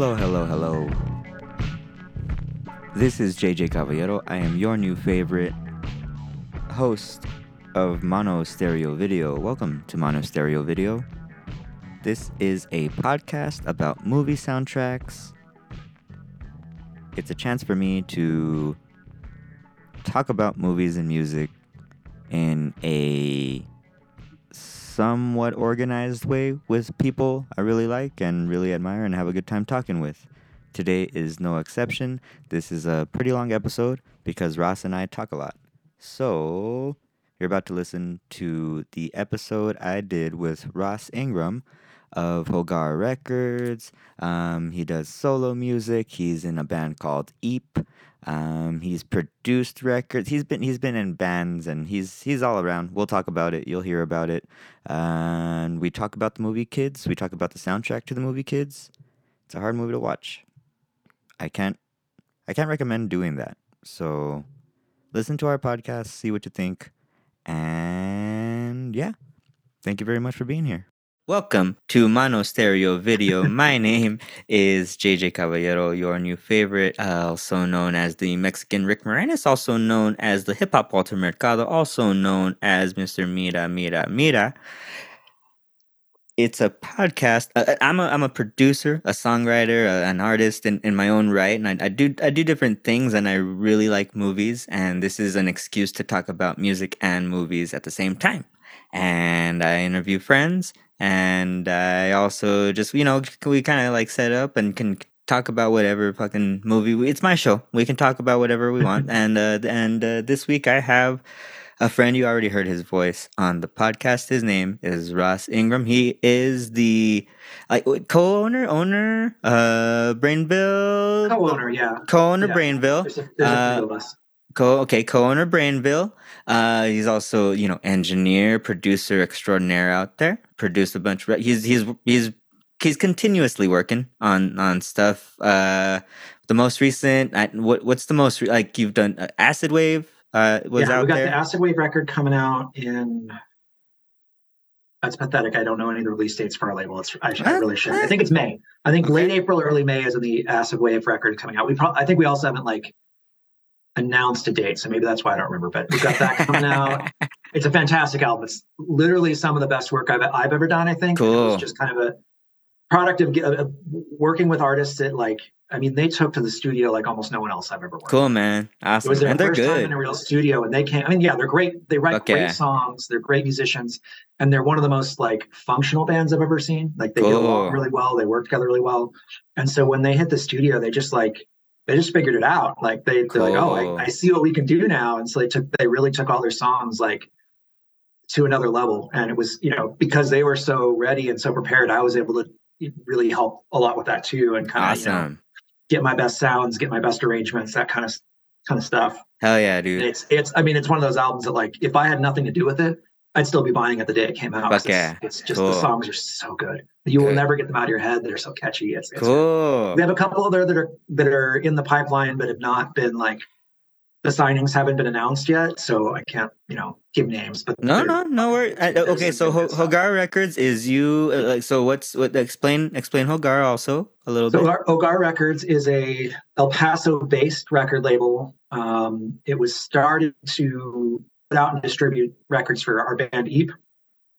Hello, hello, hello. This is JJ Caballero. I am your new favorite host of Mono Stereo Video. Welcome to Mono Stereo Video. This is a podcast about movie soundtracks. It's a chance for me to talk about movies and music in a somewhat organized way with people I really like and really admire and have a good time talking with. Today is no exception. This is a pretty long episode because Ross and I talk a lot. So, you're about to listen to the episode I did with Ross Ingram of Hogar Records. Um, he does solo music. He's in a band called Eep. Um, he's produced records. He's been he's been in bands and he's he's all around. We'll talk about it. You'll hear about it. And we talk about the movie Kids. We talk about the soundtrack to the movie Kids. It's a hard movie to watch. I can't I can't recommend doing that. So listen to our podcast, see what you think. And yeah. Thank you very much for being here. Welcome to Mono Stereo Video. My name is JJ Caballero, your new favorite, uh, also known as the Mexican Rick Moranis, also known as the hip hop Walter Mercado, also known as Mr. Mira Mira Mira. It's a podcast. Uh, I'm a I'm a producer, a songwriter, uh, an artist in, in my own right, and I, I do I do different things, and I really like movies, and this is an excuse to talk about music and movies at the same time. And I interview friends and I also just you know we kind of like set up and can talk about whatever fucking movie. We, it's my show. We can talk about whatever we want. and uh, and uh, this week I have a friend. You already heard his voice on the podcast. His name is Ross Ingram. He is the like co-owner, owner, uh, Brainville, co-owner, yeah, co-owner yeah. Brainville. There's a, there's a few of us. Co okay, co-owner Brainville. Uh, he's also you know engineer, producer extraordinaire out there. Produced a bunch. Of, he's he's he's he's continuously working on on stuff. Uh, the most recent, I, what what's the most re- like you've done? Uh, Acid Wave uh, was yeah, out we got there. the Acid Wave record coming out in. That's pathetic. I don't know any of the release dates for our label. It's I, should, I really should. I think it's May. I think Okay. late April, early May is when the Acid Wave record coming out. We probably I think we also haven't like announced a date, so maybe that's why I don't remember. But we've got that coming out. It's a fantastic album. It's literally some of the best work I've I've ever done. I think. It Cool. was just kind of a product of uh, working with artists that like. I mean, they took to the studio like almost no one else I've ever worked. with. Cool, man. It Awesome. was their and they're first time in a real studio, and they came. I mean, yeah, they're great. They write Okay. great songs. They're great musicians, and they're one of the most like functional bands I've ever seen. Like they get along really well. They work together really well. And so when they hit the studio, they just like they just figured it out. Like they they're like, oh, I, I see what we can do now. And so they took they really took all their songs like to another level. And it was you know because they were so ready and so prepared, I was able to really help a lot with that too, and kind of you know, get my best sounds, get my best arrangements, that kind of kind of stuff. Hell yeah, dude. It's it's I mean it's one of those albums that like if I had nothing to do with it, I'd still be buying it the day it came out. yeah. It's, it's just Cool. the songs are so good. You will never get them out of your head. They're so catchy. It's, it's Cool. we have a couple other that are that are in the pipeline but have not been like the signings haven't been announced yet, so I can't, you know, give names. But No, no, no worries. Okay, so good stuff. Hogar Records is you. Uh, like, so what's what? Explain, explain Hogar also a little So bit. Hogar, Ogar Records is a El Paso-based record label. Um, it was started to out and distribute records for our band Eep,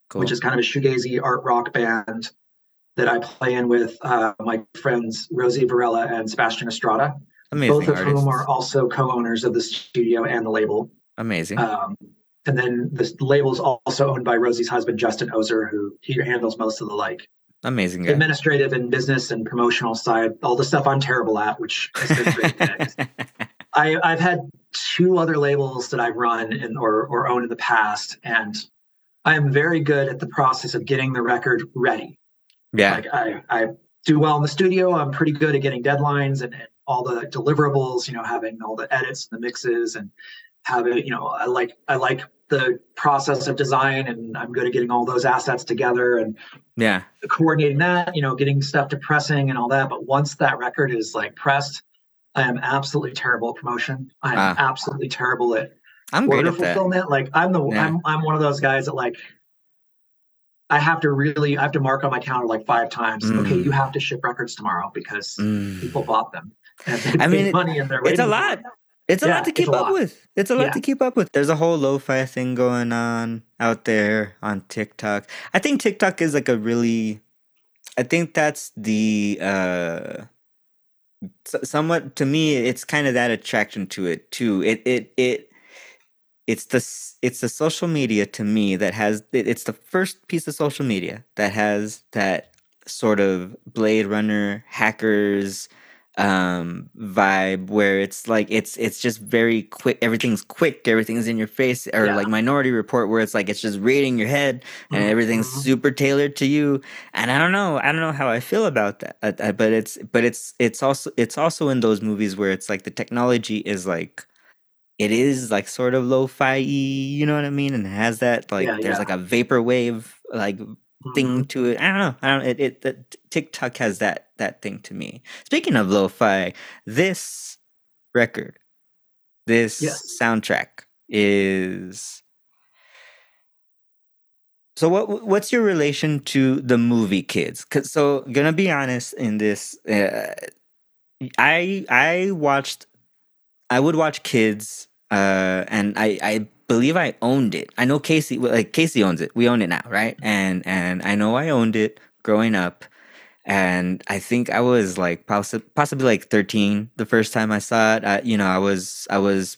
Cool. which is kind of a shoegazy art rock band that I play in with uh, my friends Rosie Varela and Sebastian Estrada, amazing both of artists. whom are also co-owners of the studio and the label. amazing. Um, and then the label is also owned by Rosie's husband Justin Ozer, who he handles most of the like amazing guy. administrative and business and promotional side, all the stuff I'm terrible at, which has been great. mix. I, I've had two other labels that I've run and or or owned in the past, and I am very good at the process of getting the record ready. yeah. Like I, I do well in the studio. I'm pretty good at getting deadlines and, and all the deliverables. You know, having all the edits and the mixes and having you know I like I like the process of design and I'm good at getting all those assets together and yeah. coordinating that, you know, getting stuff to pressing and all that. But once that record is like pressed, I am absolutely terrible at promotion. I am Ah. absolutely terrible at I'm order fulfillment. Like I'm the Yeah. I'm I'm one of those guys that like I have to really I have to mark on my calendar like five times. Mm. Okay, you have to ship records tomorrow because Mm. people bought them. And I mean, it- money and they're it's a lot. It's a Yeah, lot to keep up lot. with. It's a lot Yeah. to keep up with. There's a whole lo-fi thing going on out there on TikTok. I think TikTok is like a really I think that's the uh somewhat to me it's kind of that attraction to it too. It it it it's the it's the social media to me that has it, it's the first piece of social media that has that sort of Blade Runner hackers um vibe where it's like it's it's just very quick everything's quick everything's in your face or Yeah. like minority report where it's like it's just reading your head and Mhm, everything's mhm. super tailored to you and i don't know i don't know how i feel about that uh, uh, but it's but it's it's also it's also in those movies where it's like the technology is like it is like sort of lo-fi you know what i mean and it has that like Yeah, there's yeah. like a vaporwave like. Thing to it. I don't know. I don't. It, it the, TikTok has that that thing to me. Speaking of lo-fi, this record, this Yes. soundtrack is. So what what's your relation to the movie Kids? 'Cause- so gonna be honest in this, uh, I I watched, I would watch Kids, uh, and I I believe I owned it. I know Casey, like Casey owns it. We own it now, right? And and I know I owned it growing up, and I think I was like possi- possibly like thirteen the first time I saw it. I, you know, I was I was.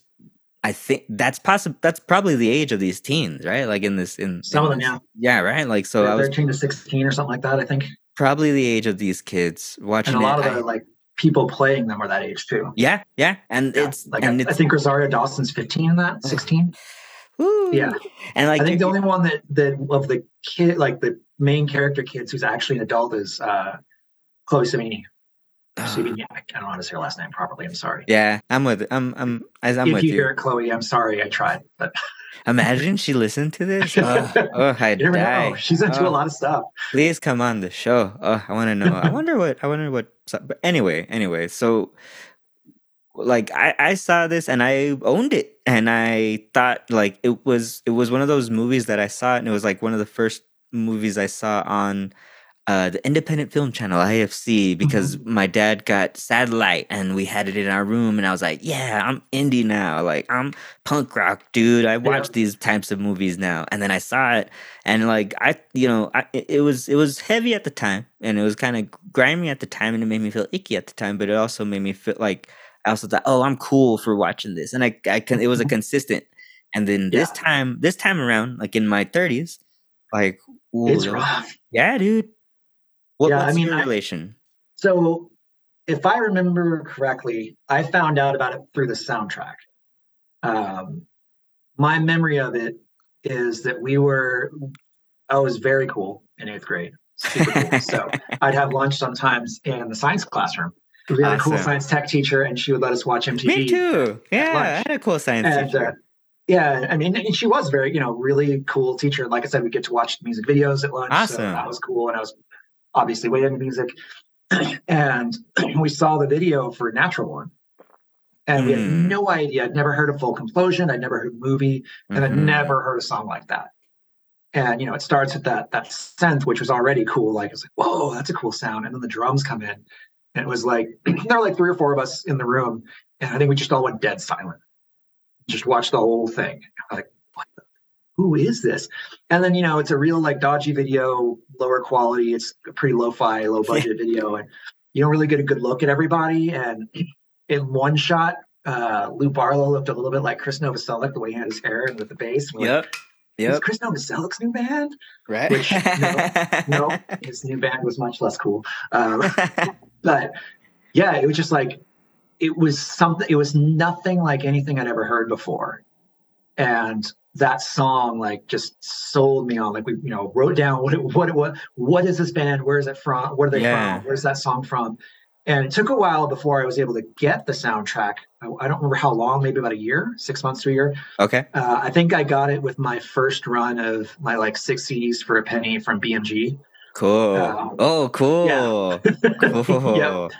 I think that's possible. That's probably the age of these teens, right? Like in this, in Some in of them, yeah. yeah, right. Like so, I was 13 to 16 or something like that, I think. probably the age of these kids watching And a lot it. of I- like people playing them are that age too. yeah, yeah, and Yeah, it's like and I, it's I think Rosario Dawson's 15 in that, 16. Woo. Yeah. and like I think the only one that that of the kid like the main character kids who's actually an adult is uh Chloe Sevigny. Sevigny. I don't know how to say her last name properly. I'm sorry. yeah, I'm with I'm I'm as I'm if with you you. hear it, Chloe, I'm sorry. I tried, but Imagine she listened to this. Oh, oh I'd die. know. She's into Oh. a lot of stuff. Please come on the show. Oh, I want to know. I wonder what. I wonder what. But anyway, anyway, so like I I saw this and I owned it and I thought like it was it was one of those movies that I saw and it was like one of the first movies I saw on uh the independent film channel IFC because my dad got satellite and we had it in our room and I was like yeah I'm indie now like I'm punk rock dude I watch these types of movies now. And then I saw it and like I you know I, it it was it was heavy at the time and it was kind of grimy at the time and it made me feel icky at the time but it also made me feel like I also thought oh I'm cool for watching this and I I can it was a consistent and then this Yeah. time this time around like in my 30s like ooh, It's rough. yeah dude what, Yeah, I mean, your I- So, if I remember correctly, I found out about it through the soundtrack. Um, my memory of it is that we were, I was very cool in eighth grade, super cool. so I'd have lunch sometimes in the science classroom. We had a cool science tech teacher, and she would let us watch MTV. me too yeah I had a cool science And teacher uh, yeah, I mean, she was very, you know, really cool teacher. Like I said, we get to watch music videos at lunch. So Awesome. that was cool. And I was obviously way into music. and we saw the video for Natural One. And we had Hmm. no idea. I'd never heard of Folk Implosion. I'd never heard a movie, and I'd Mhm. never heard a song like that. And you know, it starts with that that synth, which was already cool. Like it's like, whoa, that's a cool sound. And then the drums come in, and it was like there were like three or four of us in the room, and I think we just all went dead silent. Just watched the whole thing. Like, what the, who is this? And then you know, it's a real like dodgy video, lower quality. It's a pretty lo-fi, low budget video, and you don't really get a good look at everybody. And in one shot, uh, Lou Barlow looked a little bit like Krist Novoselic, the way he had his hair and with the bass. And we're like, yep Is Krist Novoselic's new band? right Which, No, his new band was much less cool. Um, but yeah, it was just like it was something. It was nothing like anything I'd ever heard before, and that song like just sold me on. Like we, you know, wrote down what it, what it was. What is this band? Where is it from? Where are they Yeah. from? Where's that song from? And it took a while before I was able to get the soundtrack. I, I don't remember how long, maybe about a year, six months to a year. okay Uh, I think I got it with my first run of my like six CDs for a penny from BMG. Cool. Um, oh, cool. cool. Yep.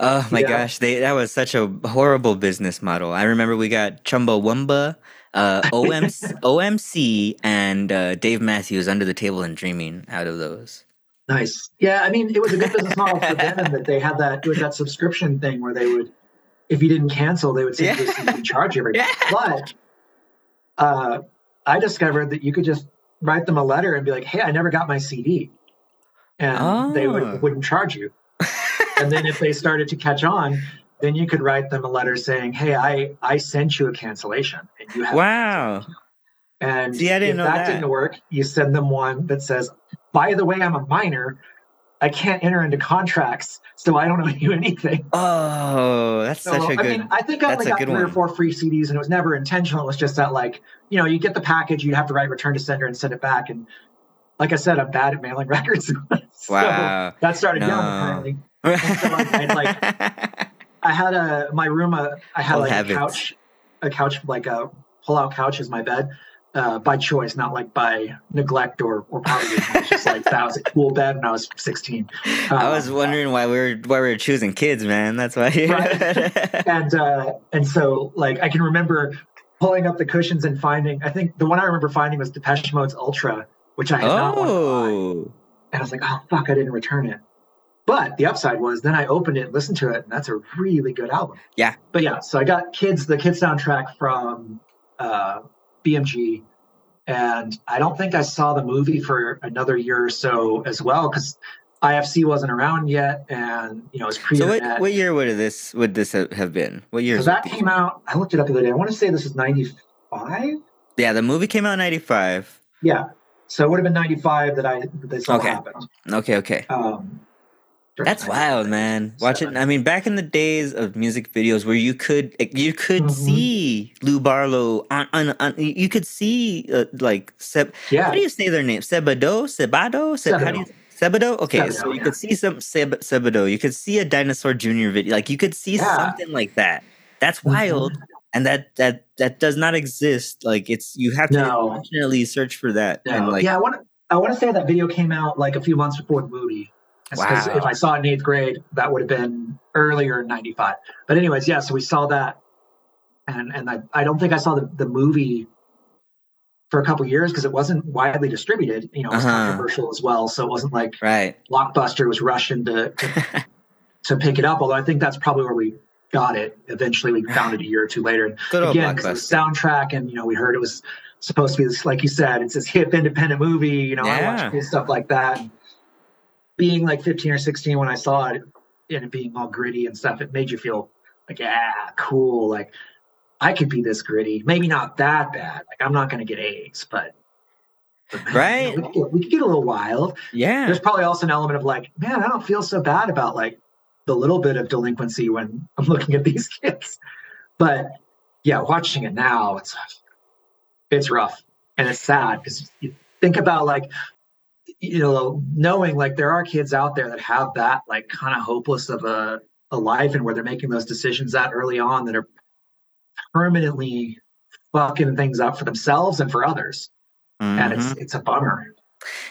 Oh my Yeah. gosh, they that was such a horrible business model. I remember we got Chumbawamba uh, OMC, OMC and uh, Dave Matthews Under the Table and Dreaming out of those. Nice. Yeah, I mean, it was a good business model for them in that they had that it was that subscription thing where they would, if you didn't cancel, they would simply Yeah. charge you every. Yeah. But uh, I discovered that you could just write them a letter and be like, "Hey, I never got my CD," and they Oh. would, ah. wouldn't charge you. and then if they started to catch on, then you could write them a letter saying, "Hey, I I sent you a cancellation, and you have." Wow. And See, I didn't if that, that. didn't work, you send them one that says, "By the way, I'm a minor. I can't enter into contracts, so I don't owe you anything." Oh, that's So, such a I good. I mean, I think I only got three or four free CDs, and it was never intentional. It was just that, like, you know, you get the package, you have to write return to sender and send it back. And like I said, I'm bad at mailing records. so wow. that started young, apparently. so I'd like- I had a my room. Uh, I had like a couch, a couch like a pull-out couch as my bed, uh, by choice, not like by neglect or or poverty. It was just like that was a cool bed when I was 16. I was Um, wondering why we were why we were choosing kids, man. That's why. Right. and uh, and so like I can remember pulling up the cushions and finding. I think the one I remember finding was Depeche Mode's Ultra, which I had not wanted to buy. oh. And I was like, oh fuck, I didn't return it. But the upside was then I opened it listened to it, and that's a really good album. Yeah. But yeah, so I got kids the kids soundtrack from uh, BMG, and I don't think I saw the movie for another year or so as well because IFC wasn't around yet, and you know it was pre So what, what year would this would this have been? What year? So that came out. I looked it up the other day. I want to say this is '95. Yeah, the movie came out in '95. Yeah. So it would have been '95 that I that this Okay. happened. Okay, okay. Um, That's wild, man. Watching. I mean, back in the days of music videos where you could you could Mhm. see Lou Barlow on, on, on you could see uh, like Seb. Yeah. How do you say their name? Sebadoh, Sebadoh, Seb, how do you? Sebadoh. Okay, so you yeah. could see some Seb, Sebadoh. You could see a Dinosaur Junior video. Like you could see Yeah. something like that. That's Mhm. wild, and that that that does not exist. Like it's you have to No. intentionally search for that. And like, yeah, I want to. I want to say that video came out like a few months before the movie. Because Wow. if I saw it in eighth grade, that would have been earlier in '95. But anyways, yeah. So we saw that, and and I, I don't think I saw the, the movie for a couple years because it wasn't widely distributed. You know, it was Uh-huh. controversial as well. So it wasn't like right. Blockbuster was rushing to, to to pick it up. Although I think that's probably where we got it. Eventually, we found it a year or two later. And Good again, because the soundtrack, and you know, we heard it was supposed to be this, like you said, it's this hip independent movie. You know, I Yeah. watch cool stuff like that. And being like 15 or 16 when I saw it, and it being all gritty and stuff, it made you feel like, yeah, cool. Like I could be this gritty. Maybe not that bad. Like I'm not going to get AIDS, but. but Right. you know, we, could get, we could get a little wild Yeah. there's probably also an element of like, man, I don't feel so bad about like the little bit of delinquency when I'm looking at these kids. But yeah, watching it now, it's it's rough and it's sad because you think about like you know knowing like there are kids out there that have that like kind of hopeless of a, a life and where they're making those decisions that early on that are permanently fucking things up for themselves and for others and Mhm. it's it's a bummer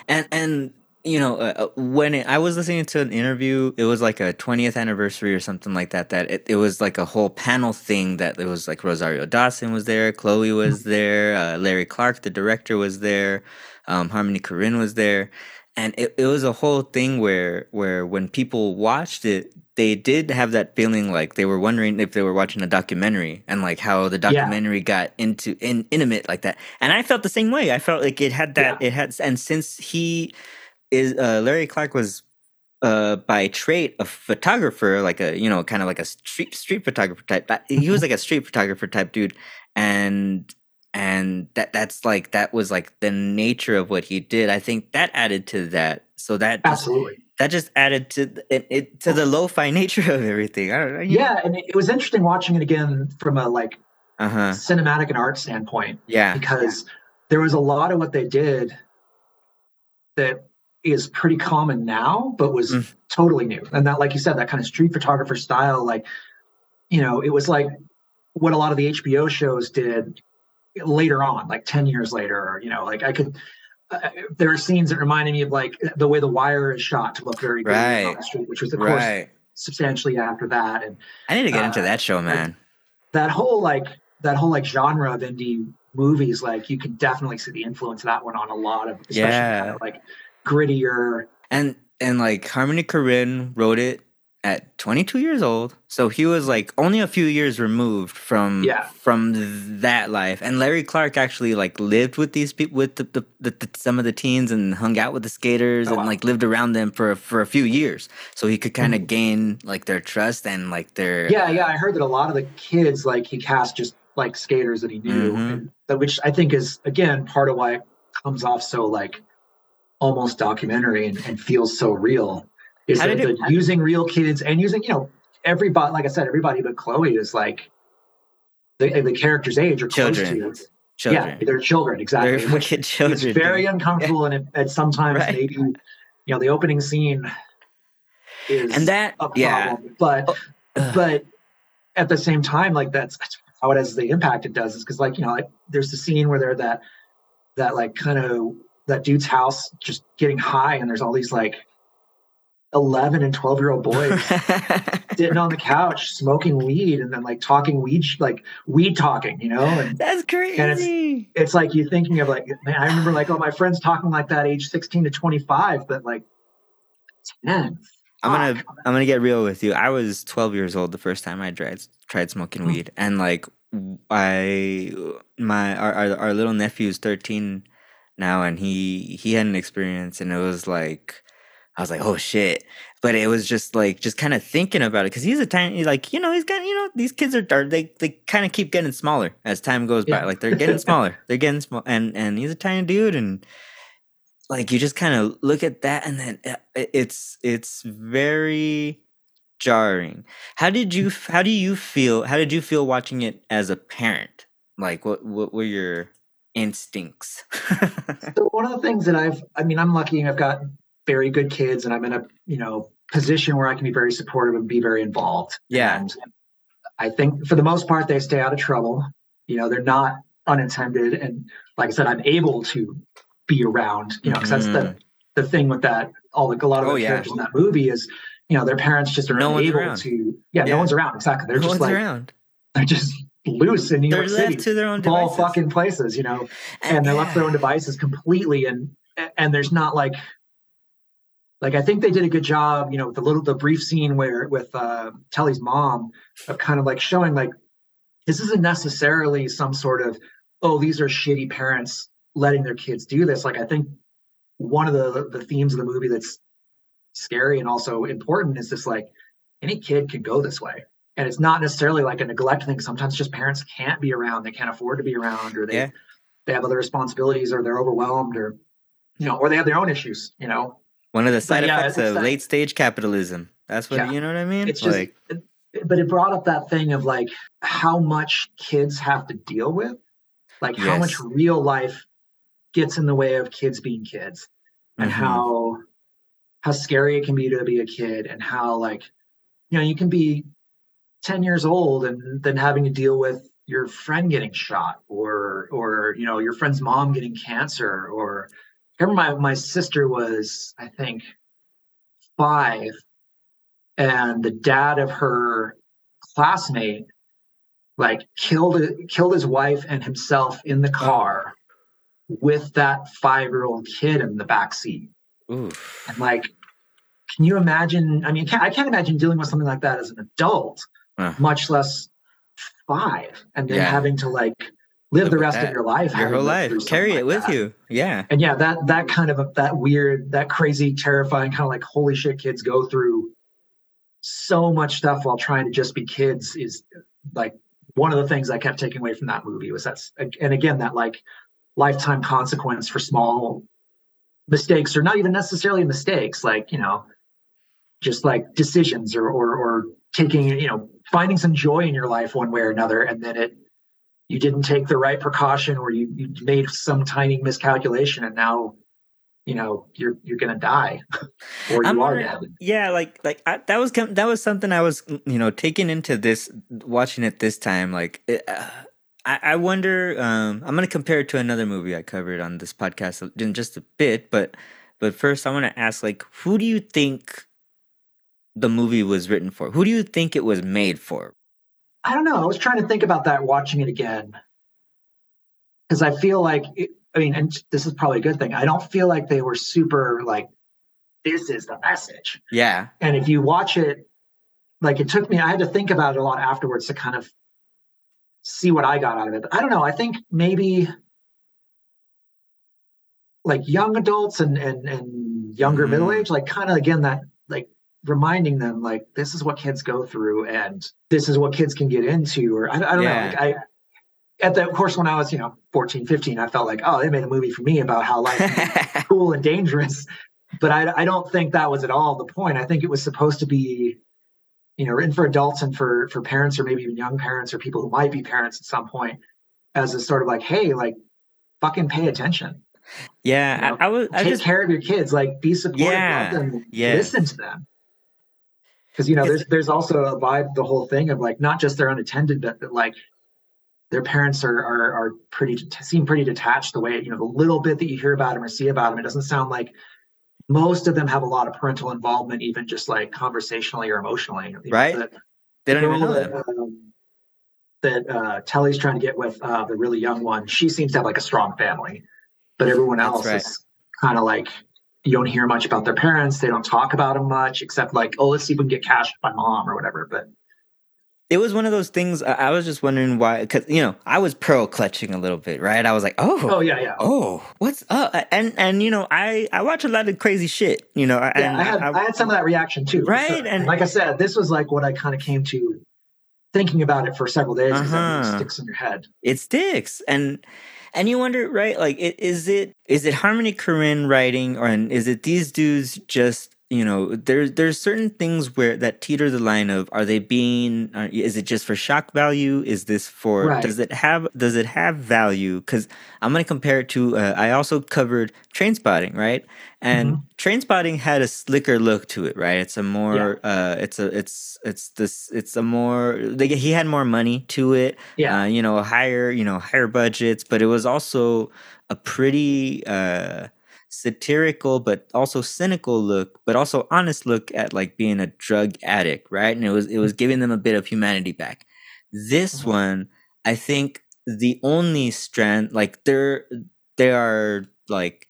and and you know uh, uh, when it, i was listening to an interview it was like a 20th anniversary or something like that that it, it was like a whole panel thing that it was like rosario dawson was there chloe was there uh, larry clark the director was there um, harmony korine was there. And it, it was a whole thing where where when people watched it they did have that feeling like they were wondering if they were watching a documentary and like how the documentary got into in, intimate like that. And i felt the same way. I felt like it had that it had and since he is uh, larry clark was uh, by trait a photographer like a you know kind of like a street street photographer type he was like a street photographer type dude. And and that that's like that was like the nature of what he did. I think that added to that. So that just, absolutely. that just added to it, it to the lo-fi nature of everything. I don't know yeah and it, it was interesting watching it again from a like uh-huh. cinematic and art standpoint yeah. because there was a lot of what they did that is pretty common now but was Mm. totally new and that like you said that kind of street photographer style like you know it was like what a lot of the hbo shows did later on like 10 years later or you know like i could uh, there are scenes that reminded me of like the way the wire is shot to look very good Right. the street which was of course right substantially after that and i need to get into uh, that show man that whole like that whole like genre of indie movies, like you can definitely see the influence of that one on a lot of, especially Yeah. kind of like grittier. and and like Harmony Korine wrote it at 22 years old, so he was like only a few years removed from Yeah. from that life. And Larry Clark actually like lived with these people with the, the, the, the some of the teens and hung out with the skaters Oh, and wow. like lived around them for for a few years, so he could kind of Mhm. gain like their trust and like their Yeah, yeah. I heard that a lot of the kids, like he cast just like skaters that he knew, Mhm. and that which I think is again part of why it comes off so like almost documentary and, and feels so real. Is that it- using real kids and using you know everybody, like I said, everybody but Chloe is like the the character's age or close Children. to. children. Yeah, they're children exactly. They're which fucking children. it's very uncomfortable and it, and sometimes Right. maybe you know the opening scene is and that a yeah. problem but oh, Ugh. but at the same time like that's, that's how it has the impact it does is because like you know like there's the scene where they're that that like kind of that dude's house just getting high and there's all these like 11 and 12 year old boys sitting on the couch smoking weed and then like talking weed like weed talking you know and That's crazy. and it's it's like you thinking of like man i remember like oh my friends talking like that age 16 to 25 but like 10 I'm gonna fuck. I'm gonna get real with you. I was 12 years old the first time I tried tried smoking Hmm. weed, and like I my our, our our little nephew's 13 now, and he he had an experience, and it was like I was like, oh shit. But it was just like just kind of thinking about it because he's a tiny like you know he's got you know these kids are, are they they kind of keep getting smaller as time goes by like they're getting smaller they're getting small and and he's a tiny dude and like you just kind of look at that and then uh, it- it's it's very jarring. How did you how do you feel how did you feel watching it as a parent? Like what what were your instincts So one of the things that I've, I mean, I'm lucky. I've got very good kids, and I'm in a you know position where I can be very supportive and be very involved. Yeah. And I think for the most part, they stay out of trouble. You know, they're not unintended, and like I said, I'm able to be around. You know, because that's the mm-hmm. the thing with that. All the a lot of Oh, the yeah. characters in that movie is, you know, their parents just are No unable to. Yeah, Yeah. no one's around. Exactly. They're no just one's like around they're just loose in New they're York left City. to their own of all devices. fucking places, you know and they're left to their own devices completely and and there's not like like i think they did a good job you know with the little the brief scene where with uh telly's mom of kind of like showing like this isn't necessarily some sort of oh these are shitty parents letting their kids do this. Like i think one of the the themes of the movie that's scary and also important is this like any kid could go this way and it's not necessarily like a neglect thing sometimes just parents can't be around they can't afford to be around or they Yeah. they have other responsibilities or they're overwhelmed or you know or they have their own issues you know one of the side yeah, effects of that- late stage capitalism that's what Yeah. you know what i mean it's just like but it brought up that thing of like how much kids have to deal with like how much real life gets in the way of kids being kids and mhm. how how scary it can be to be a kid and how like you know you can be 10 years old and then having to deal with your friend getting shot or or you know your friend's mom getting cancer or I remember my my sister was I think five and the dad of her classmate like killed killed his wife and himself in the car with that five year old kid in the back seat Oof. and like can you imagine i mean i can't imagine dealing with something like that as an adult Much less five and then Yeah. having to like live Live the rest of your life your whole life carry it like with that. you yeah and yeah that that kind of that weird that crazy terrifying kind of like holy shit kids go through so much stuff while trying to just be kids is like one of the things i kept taking away from that movie was that's and again that like lifetime consequence for small mistakes or not even necessarily mistakes like you know just like decisions or or, or taking you know finding some joy in your life one way or another and then it you didn't take the right precaution or you, you made some tiny miscalculation and now you know you're you're gonna die. Or you I'm are dead. yeah like like I, that was that was something i was you know taking into this watching it this time like it, uh, I, I wonder um i'm gonna compare it to another movie i covered on this podcast in just a bit but but first i want to ask like who do you think the movie was written for who do you think it was made for i don't know i was trying to think about that watching it again because I feel like it, I mean, and this is probably a good thing. I don't feel like they were super like this is the message. Yeah. And if you watch it, like it took me, I had to think about it a lot afterwards to kind of see what I got out of it. But I don't know. I think maybe like young adults and and and younger mm. middle age, like kind of again that like reminding them like this is what kids go through and this is what kids can get into or I, I don't yeah. know like I at the of course when I was you know 14 15 I felt like oh they made a movie for me about how life is cool and dangerous but I, I don't think that was at all the point I think it was supposed to be you know written for adults and for for parents or maybe even young parents or people who might be parents at some point as a sort of like hey like fucking pay attention yeah, you know, I, I, was. I take just, care of your kids. Like, be supportive yeah, of them. Yeah. Listen to them because you know there's there's also a vibe the whole thing of like not just they're unattended but, but like their parents are, are are pretty seem pretty detached the way you know the little bit that you hear about them or see about them it doesn't sound like most of them have a lot of parental involvement even just like conversationally or emotionally right. the, they don't even know that, that, um, that uh, Telly's trying to get with uh, the really young one she seems to have like a strong family but everyone else right. is kind of like you don't hear much about their parents. They don't talk about them much, except like, oh, let's see if we can get cash by mom or whatever. But it was one of those things. I was just wondering why, because you know, I was pearl clutching a little bit, right? I was like, oh, oh yeah, yeah, oh, what's up? And and you know, I I watch a lot of crazy shit. You know, yeah, I had I, I, had some of that reaction too, right? Sure. And like I said, this was like what I kind of came to thinking about it for several days. Uh-huh. It sticks in your head. It sticks, and and you wonder, right? Like, is it is it Harmony Korine writing, or is it these dudes just you know there's there's certain things where that teeter the line of are they being uh, is it just for shock value is this for right. does it have does it have value because i'm going to compare it to uh, i also covered Trainspotting right and mm-hmm. Trainspotting had a slicker look to it right it's a more yeah. uh it's a it's it's this it's a more they, he had more money to it yeah uh, you know higher you know higher budgets but it was also a pretty uh satirical but also cynical look but also honest look at like being a drug addict right and it was it was giving them a bit of humanity back this mm-hmm. one i think the only strand like they're they are like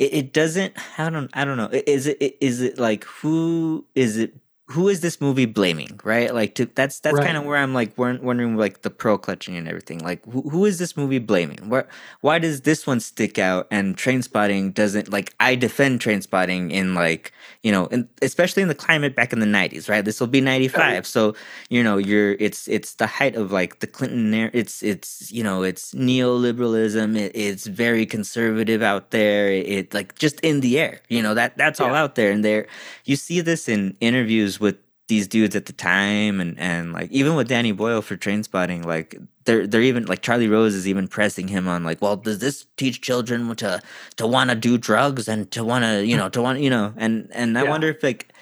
it, it doesn't i don't i don't know. Is it is it like who is it who is this movie blaming right? Like to, that's that's right. kind of where i'm like wondering like the pro clutching and everything. Like who, who is this movie blaming? Where why does this one stick out and Trainspotting doesn't like i defend Trainspotting in like you know in, especially in the climate back in the 90s right? This will be 95 so you know you're it's it's the height of like the clinton it's it's you know it's neoliberalism it, it's very conservative out there it, it, like just in the air you know that that's yeah. all out there and there you see this in interviews with these dudes at the time and and like even with Danny Boyle for Trainspotting like they're they're even like Charlie Rose is even pressing him on like well does this teach children to to want to do drugs and to want to you know to want you know and and I yeah. wonder if like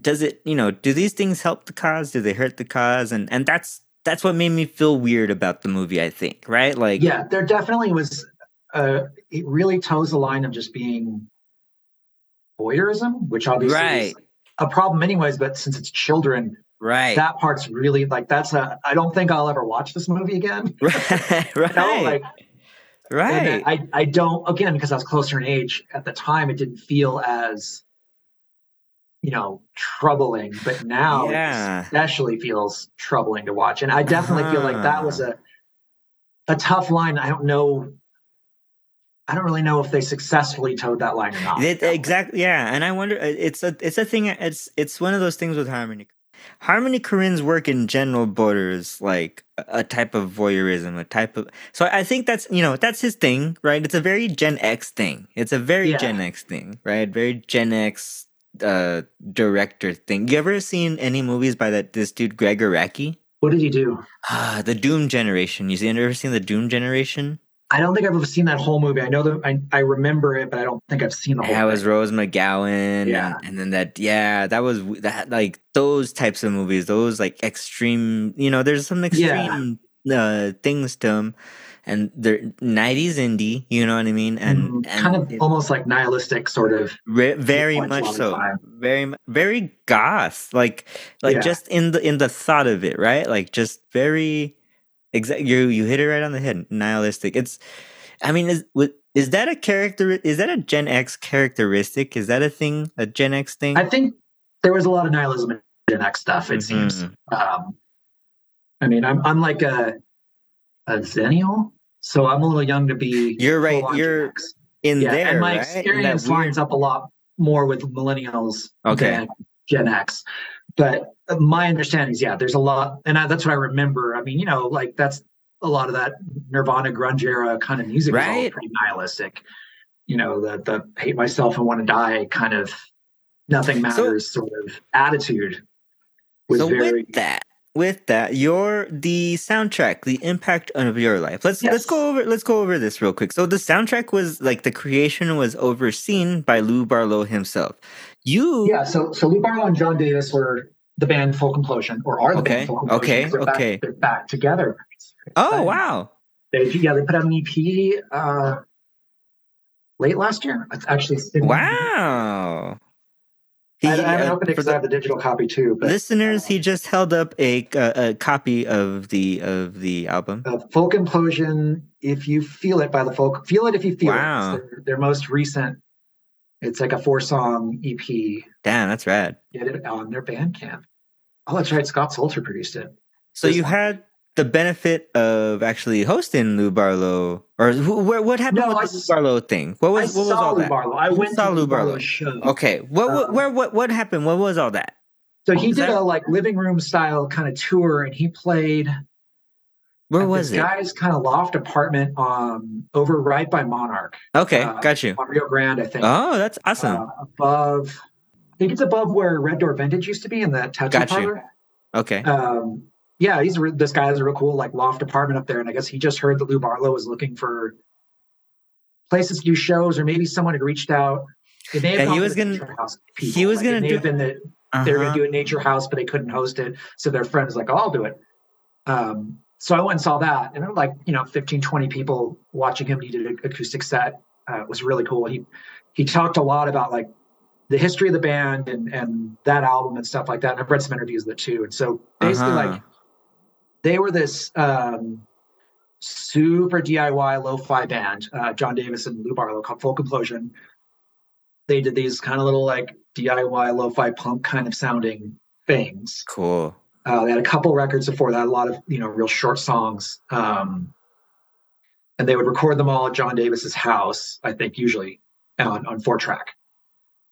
does it you know do these things help the cause do they hurt the cause and and that's that's what made me feel weird about the movie I think right like yeah there definitely was uh it really toes the line of just being voyeurism which obviously right. A problem anyways but since it's children right. that part's really like that's a i don't think i'll ever watch this movie again. Right. Right like right. I i don't again because i was closer in age at the time it didn't feel as you know troubling but now yeah. it especially feels troubling to watch and i definitely uh-huh. feel like that was a a tough line. I don't know I don't really know if they successfully toed that line or not. It, exactly, yeah. And I wonder, uh, it's a it's a thing. It's it's one of those things with Harmony. Harmony Korine's work in general borders like a type of voyeurism, a type of. So I think that's you know that's his thing, right? It's a very Gen X thing. It's a very yeah. Gen X thing, right? Very Gen X uh director thing. You ever seen any movies by that this dude Gregg Araki? What did he do? Ah, the Doom Generation. You see, ever seen the Doom Generation? I don't think I've ever seen that whole movie. I know that I, I remember it, but I don't think I've seen the whole. That was Rose McGowan. Yeah, and, and, then that yeah, that was that like those types of movies. Those like extreme. You know, there's some extreme yeah. uh, things to them, and they're '90s indie. You know what I mean? And, mm, and kind of it, almost like nihilistic, sort of. Re- very much so. Very very goth. Like like yeah. just in the in the thought of it, right? Like just very Exactly. You you hit it right on the head. Nihilistic. It's. I mean, is is that a character? Is that a Gen X characteristic? Is that a thing? A Gen X thing? I think there was a lot of nihilism in Gen X stuff. It mm-hmm. seems. Um, I mean, I'm I'm like a a zennial, so I'm a little young to be. You're right. You're in yeah, there, and my right? experience lines up a lot more with millennials okay. than Gen X. But my understanding is, yeah, there's a lot, and I, that's what I remember. I mean, you know, like that's a lot of that Nirvana grunge era kind of music right. all pretty nihilistic. You know, the the hate myself and want to die kind of nothing matters so, sort of attitude was so very with that with that your the soundtrack the impact of your life let's yes. let's go over let's go over this real quick so the soundtrack was like the creation was overseen by lou barlow himself you yeah so so lou barlow and john davis were the band Folk implosion or are the okay. band folk implosion okay they're okay back, they're back together oh wow they yeah they put out an ep uh late last year it's actually wow he, I, I haven't uh, opened it because I have the digital copy too. But, listeners, uh, he just held up a, a, a copy of the of the album. Uh, Folk Implosion. If you feel it by the folk, feel it if you feel wow. it. Their, their, most recent. It's like a four song EP. Damn, that's rad. Get it on their Bandcamp. Oh, that's right. Scott Salter produced it. So you one. had the benefit of actually hosting Lou Barlow, or wh- what happened no, with I, the Lou Barlow thing? What was I what was all Lou that? Barlow. I went saw to Lou Barlow show. Okay, what, um, where what what happened? What was all that? So he did that? a like living room style kind of tour, and he played. Where was it? this it? Guy's kind of loft apartment um over right by Monarch. Okay, uh, got you. On Rio Grande, I think. Oh, that's awesome. Uh, above, I think it's above where Red Door Vintage used to be in that tattoo got parlor. You. Okay. Um, yeah, he's re- this guy has a real cool like loft apartment up there, and I guess he just heard that Lou Barlow was looking for places to do shows, or maybe someone had reached out. May have yeah, he was gonna. He was like, gonna do. Have been that uh-huh. they were gonna do a nature house, but they couldn't host it, so their friend was like, "Oh, I'll do it." Um, so I went and saw that, and there were like you know 15, 20 people watching him. He did an acoustic set. Uh, it was really cool. He he talked a lot about like the history of the band and and that album and stuff like that. And I've read some interviews of it too. And so basically, uh-huh. like they were this um, super DIY lo-fi band, uh, John Davis and Lou Barlow called Folk Implosion. They did these kind of little like DIY lo-fi punk kind of sounding things. Cool. Uh, they had a couple records before that, a lot of you know real short songs, um, and they would record them all at John Davis's house. I think usually on on four track.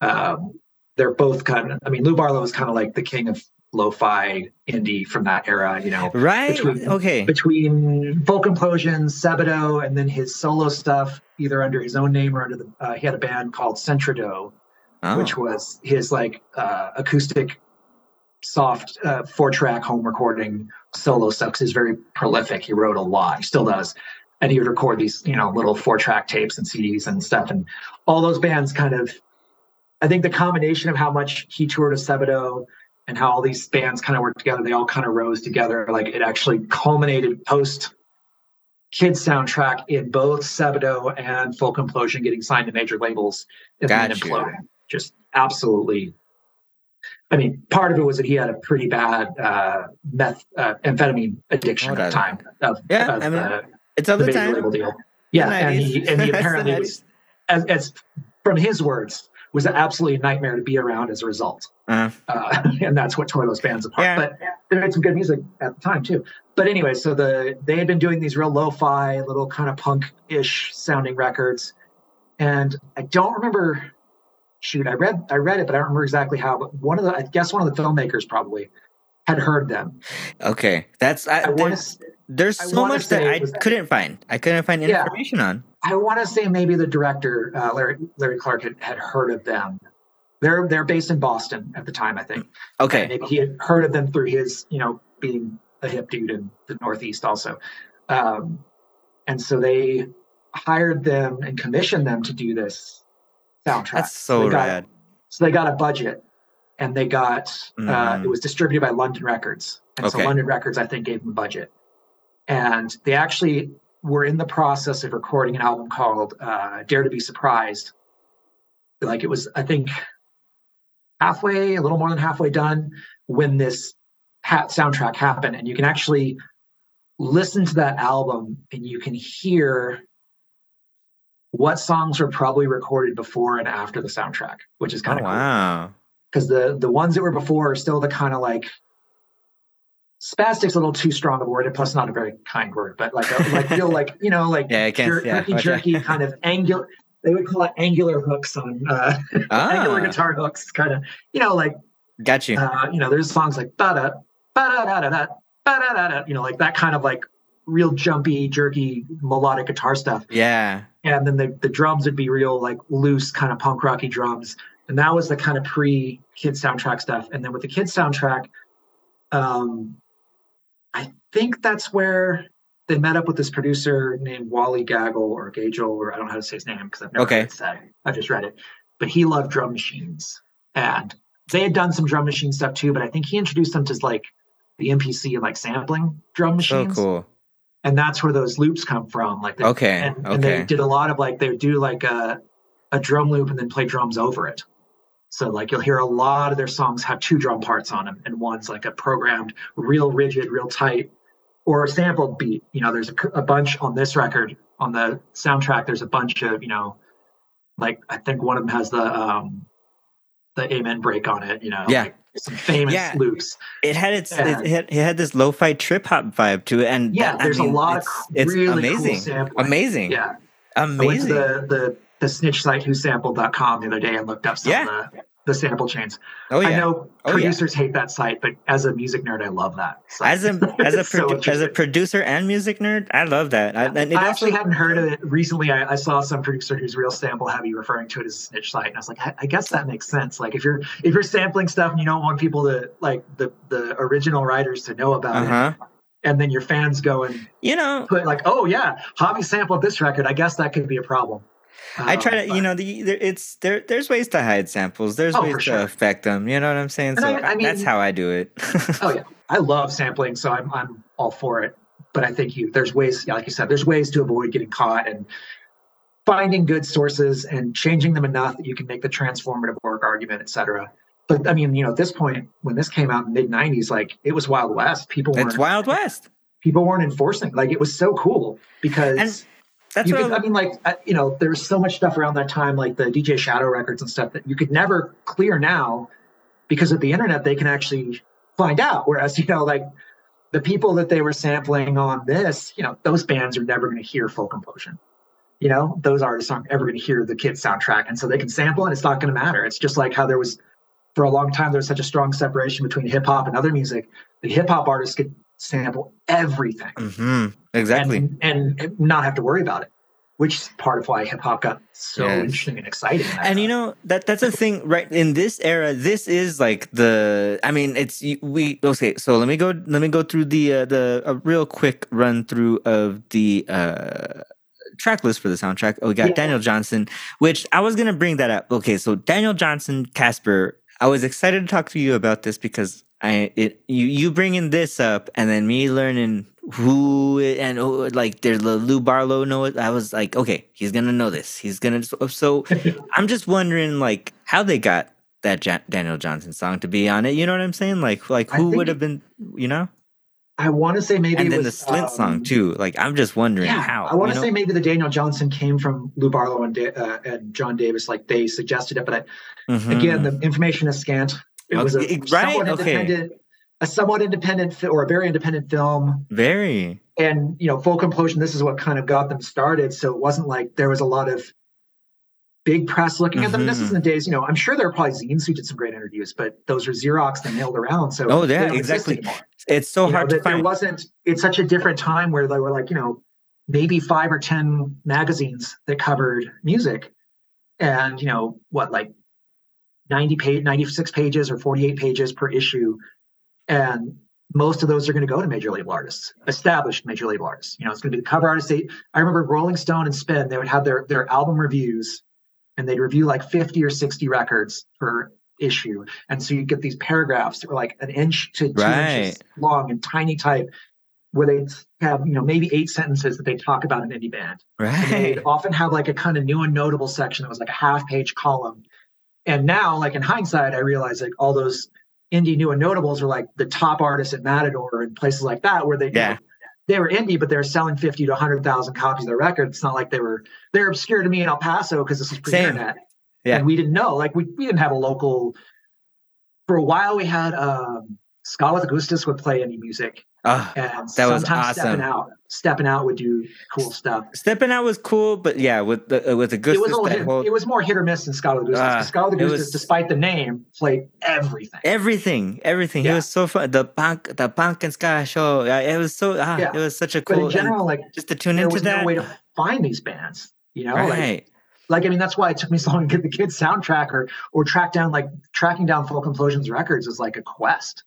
Um, they're both kind of. I mean, Lou Barlow is kind of like the king of lo-fi indie from that era, you know. Right. Between, okay. Between Folk Implosion, Sebadoh, and then his solo stuff, either under his own name or under the uh, he had a band called Sentridoh, oh. which was his like uh, acoustic, soft uh, four-track home recording solo stuff. Cause he's very prolific. He wrote a lot. He still does. And he would record these, you know, little four-track tapes and CDs and stuff. And all those bands kind of, I think the combination of how much he toured with Sebadoh and how all these bands kind of worked together. They all kind of rose together. Like it actually culminated post kids soundtrack in both Sebadoh and Folk Implosion getting signed to major labels and then imploding. Just absolutely. I mean, part of it was that he had a pretty bad uh, meth uh, amphetamine addiction at the time. Of, yeah, of, I mean, uh, it's of the, the time. Label deal. Yeah, and he, and he apparently was, as, as from his words, was absolutely a nightmare to be around as a result. Uh, uh, and that's what tore those bands apart. Yeah. But they made some good music at the time too. But anyway, so the they had been doing these real lo-fi, little kind of punk-ish sounding records, and I don't remember. Shoot, I read I read it, but I don't remember exactly how. But one of the I guess one of the filmmakers probably had heard them. Okay, that's I, I there's, there's so much that I couldn't find. I couldn't find information yeah, on. I want to say maybe the director uh, Larry Larry Clark had, had heard of them. They're they're based in Boston at the time, I think. Okay, and maybe he had heard of them through his you know being a hip dude in the Northeast also, um, and so they hired them and commissioned them to do this soundtrack. That's so, so rad. Got, so they got a budget and they got mm. uh, it was distributed by London Records, and okay. so London Records I think gave them a budget, and they actually were in the process of recording an album called uh, Dare to Be Surprised. Like it was, I think, halfway, a little more than halfway done when this hat soundtrack happened, and you can actually listen to that album and you can hear what songs were probably recorded before and after the soundtrack, which is kind of oh, cool. wow. Because the the ones that were before are still the kind of like spastic's a little too strong of a word, and plus not a very kind word, but like a, like feel like you know like Yeah, jer- yeah, okay. jerky kind of angular. They would call it angular hooks on uh, angular Ah, guitar hooks, kind of you know like got you. uh, you know, there's songs like ba da ba da da da da ba da da da, you know, like that kind of like real jumpy, jerky, melodic guitar stuff. yeah. And then the the drums would be real like loose, kind of punk rocky drums. And that was the kind of pre kid soundtrack stuff. And then with the kid soundtrack, um, I think that's where they met up with this producer named Wally Gaggle or Gagel, or I don't know how to say his name because I've never Okay. said. I just read it. But he loved drum machines. And they had done some drum machine stuff too, but I think he introduced them to like the MPC and like sampling drum So machines. cool. And that's where those loops come from. Like they, Okay. and, and they did a lot of like they do like a a drum loop and then play drums over it. So like you'll hear a lot of their songs have two drum parts on them, and one's like a programmed, real rigid, real tight, or a sampled beat. You know, there's a bunch on this record on the soundtrack. There's a bunch of you know, like I think one of them has the um the amen break on it. You know, Yeah. like some famous Yeah. loops. It had its Yeah. it, had, it had this lo-fi trip hop vibe to it, and Yeah, that- I there's mean, a lot it's, of it's really amazing, cool amazing, Yeah, I went to amazing. the the the snitch site who whosampled.com the other day and looked up some Yeah. of the, the sample chains. oh I yeah. know Oh, yeah. producers hate that site, but as a music nerd, I love that. site. As a as a It's so as a producer and music nerd, I love that. I, I actually hadn't heard of it recently. I, I saw some producer who's real sample heavy referring to it as a snitch site, and I was like, I, I guess that makes sense. Like if you're if you're sampling stuff and you don't want people to like the the original writers to know about uh huh. it, and then your fans go and You know, put like, oh yeah, Hobby sampled this record. I guess that could be a problem. I try Um, to, but- you know, the it's there. There's ways to hide samples. There's Oh, ways for to affect them. You know what I'm saying? And So I- I that's how I do it. Oh yeah, I love sampling, so I'm I'm all for it. But I think you there's ways, like you said, there's ways to avoid getting caught and finding good sources and changing them enough that you can make the transformative work argument, et cetera. But I mean, you know, at this point, when this came out in mid '90s, like it was Wild West. People it's weren't Wild West. people weren't enforcing. Like it was so cool because And That's you could, I, mean, like uh, you know, there was so much stuff around that time, like the DJ Shadow records and stuff that you could never clear now because of the internet. They can actually find out. Whereas you know, like the people that they were sampling on this, you know, those bands are never going to hear Folk Implosion. You know, those artists aren't ever going to hear the kid soundtrack, and so they can sample, and it's not going to matter. It's just like how there was for a long time there was such a strong separation between hip hop and other music. The hip hop artists could sample everything hmm exactly. and, and not have to worry about it, which is part of why hip hop got so Yes. interesting and exciting. and you know that that's a thing right in this era this is like the i mean it's we okay so let me go let me go through the uh, the a real quick run through of the uh track list for the soundtrack oh we got Yeah. daniel johnston which i was gonna bring that up okay so daniel johnston casper i was excited to talk to you about this because i it you you bringing this up and then me learning who it, and who, like there's the lou barlow know it i was like okay he's gonna know this he's gonna oh, so I'm just wondering, like, how they got that Daniel Johnston song to be on it. You know what I'm saying? Like, like who would have been, you know? I want to say maybe And then the Slint um, song too. Like, I'm just wondering Yeah, how. I want you to know? say maybe the Daniel Johnston came from Lou Barlow and, uh, and John Davis, like they suggested it. But I, Mhm. again, the information is scant. It was a right? somewhat Okay. independent, a somewhat independent fi- or a very independent film. very. and you know Folk Implosion this is what kind of got them started so it wasn't like there was a lot of big press looking at them this is in the days you know i'm sure there are probably zines who did some great interviews but those are xerox that mailed around so Oh, yeah, exactly. It's so You know, hard to that there wasn't it's such a different time where there were like you know maybe five or ten magazines that covered music. And you know what like 90 page 96 pages or 48 pages per issue. And most of those are going to go to major label artists established major label artists. You know it's going to be the cover artists. They, i remember rolling stone and spin they would have their their album reviews and they'd review like 50 or 60 records per issue and so you get these paragraphs that were like an inch to two inches long and tiny type where they have you know maybe eight sentences that they talk about an indie band right. they'd often have like a kind of new and notable section that was like a half page column. And now, like in hindsight, I realize like all those indie new and notables are like the top artists at Matador and places like that where they you Yeah. know, they were indie, but they were selling 50 to 100,000 copies of their record. It's not like they were, they're obscure to me in El Paso because this is pre internet. Yeah. And we didn't know, like, we, we didn't have a local, for a while, we had, um, Scott with Augustus would play any music. Oh, And that was sometimes stepping out, stepping out would do cool stuff. Stepping out was cool, but yeah, with the uh, with It was, Augustus, that hit, whole it was more hit or miss than Scott with Augustus. 'cause Scott with Augustus, was- despite the name, played everything. everything, everything. He Yeah. was so fun. The punk, the punk and ska show. Yeah, it was so. Ah, Yeah. it was such a But cool. in general, like, just to tune into was that. no way to find these bands. You know, right. like I mean that's why it took me so long to get the kids soundtrack or or track down like tracking down Folk Implosions records was like a quest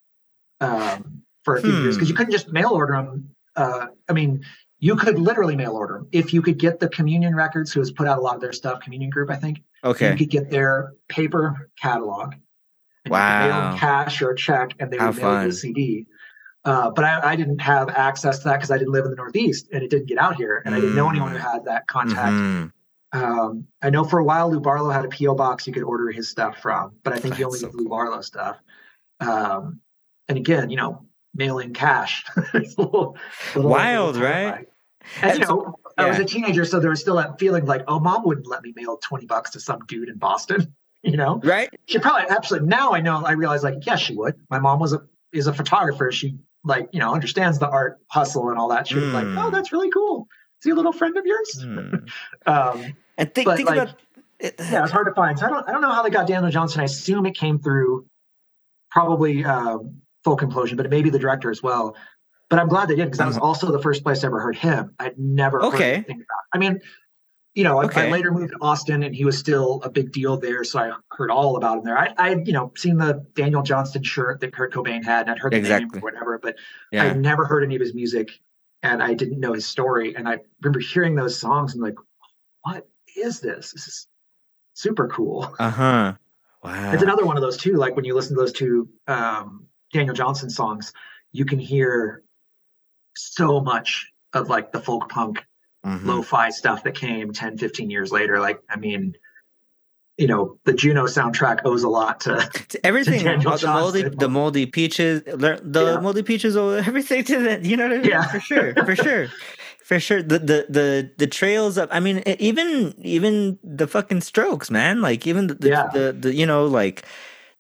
um, for a few years because Hmm. you couldn't just mail order them. Uh, I mean, you could literally mail order them if you could get the Communion Records, who has put out a lot of their stuff. Communion Group, I think. Okay. You could get their paper catalog. And You could mail Wow. cash or a check, and they How would mail you a CD. Uh, but I, I didn't have access to that because I didn't live in the Northeast and it didn't get out here, and I didn't know anyone who Mm. had that contact Mhm. Um, I know for a while Lou Barlow had a PO box you could order his stuff from, but I think he That's only so did Lou Barlow stuff. Um, and again, you know, mailing cash. It's a little- little- Wild, little right? And, And you know, I was a teenager, so there was still that feeling like, oh, mom wouldn't let me mail twenty bucks to some dude in Boston. You know, Right. she probably absolutely. Now I know. I realize, like, yes, she would. My mom was a is a photographer. She like you know understands the art hustle and all that. She was like, Mm. oh, that's really cool. Is he a little friend of yours? Hmm. Um, And think, think like, about. It, yeah, it's hard to find. So I don't, I don't know how they got Daniel Johnston. I assume it came through probably um, Folk Implosion, but maybe the director as well. But I'm glad they did because that was Uh-huh. also the first place I ever heard him. I'd never heard Okay. anything about. I mean, you know, I- Okay. I later moved to Austin, and he was still a big deal there, so I heard all about him there. I, I, you know, seen the Daniel Johnston shirt that Kurt Cobain had, and I'd heard the name or whatever, but yeah. I'd never heard any of his music, and I didn't know his story. And I remember hearing those songs and like, what is this? This is super cool. Uh huh. Wow. It's another one of those too. Like when you listen to those two um, Daniel Johnston songs, you can hear so much of like the folk punk Mhm. lo-fi stuff that came 10, 15 years later. Like, I mean, you know, the Juno soundtrack owes a lot to To everything, Daniel the moldy, the moldy peaches, the Yeah. moldy peaches, owe everything to that. You know what I mean? Yeah. For sure, for sure, for sure. The the the the trails of, I mean, even even the fucking Strokes, man. Like even the the, Yeah. the, the you know like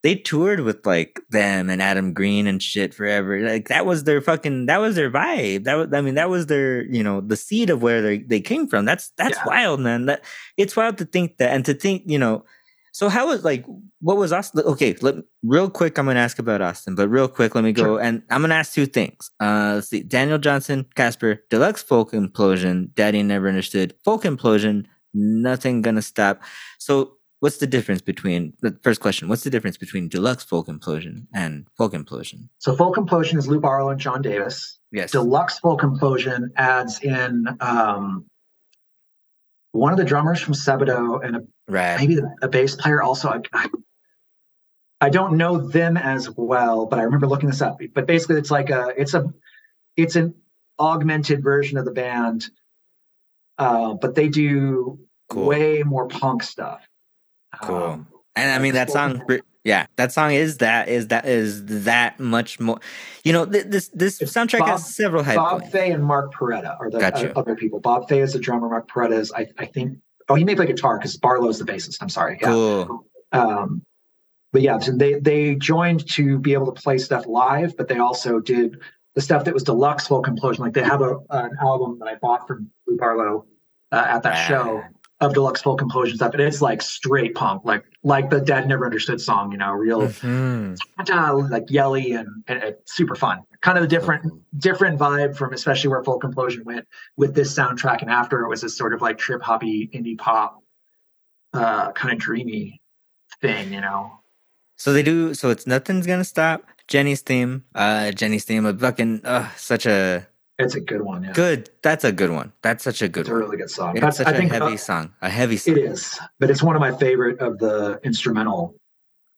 they toured with like them and Adam Green and shit forever. Like that was their fucking that was their vibe. That was I mean that was their you know the seed of where they they came from. That's that's Yeah. wild, man. That it's wild to think that and to think you know. So how was like what was Austin? Okay, let, real quick, I'm gonna ask about Austin, but real quick, let me go Sure. and I'm gonna ask two things. Uh, let's see, Daniel Johnston, Casper, Deluxe Folk Implosion, Daddy Never Understood, Folk Implosion, Nothing Gonna Stop. So what's the difference between the first question? What's the difference between Deluxe Folk Implosion and Folk Implosion? so folk implosion is Lou Barlow and John Davis. Yes. Deluxe folk implosion adds in um, one of the drummers from Sebadoh and a Right. maybe the, a bass player also I, I, I don't know them as well but i remember looking this up but basically it's like a it's a it's an augmented version of the band uh, but they do Cool. way more punk stuff Cool. Um, And I mean that song, yeah, that song is that is that is that much more. You know, th- this this It's soundtrack Bob- has several hype bob points. fay and mark Perretta are the Got uh, other people bob fay is the drummer mark Perretta is I, I think oh he may play guitar because barlow's the bassist i'm sorry yeah Cool. um, but yeah, so they they joined to be able to play stuff live, but they also did the stuff that was deluxe Folk Implosion. Like they have a an album that I bought from Lou Barlow uh, at that show of deluxe Folk Implosion stuff, and it's like straight punk, like like the Dad Never Understood song, you know, real Mhm. like yelly and, and it's super fun. Kind of a different different vibe from especially where Folk Implosion went with this soundtrack, and after it was this sort of like trip hoppy indie pop, uh, kind of dreamy thing, you know. So they do. So it's nothing's gonna stop. Jenny's theme. Uh, Jenny's theme. A fucking uh, such a It's a good one. Yeah. good. That's a good one. That's such a good It's a really good song. It's That's, such I a think heavy uh, song. A heavy song. it is, but it's one of my favorite of the instrumental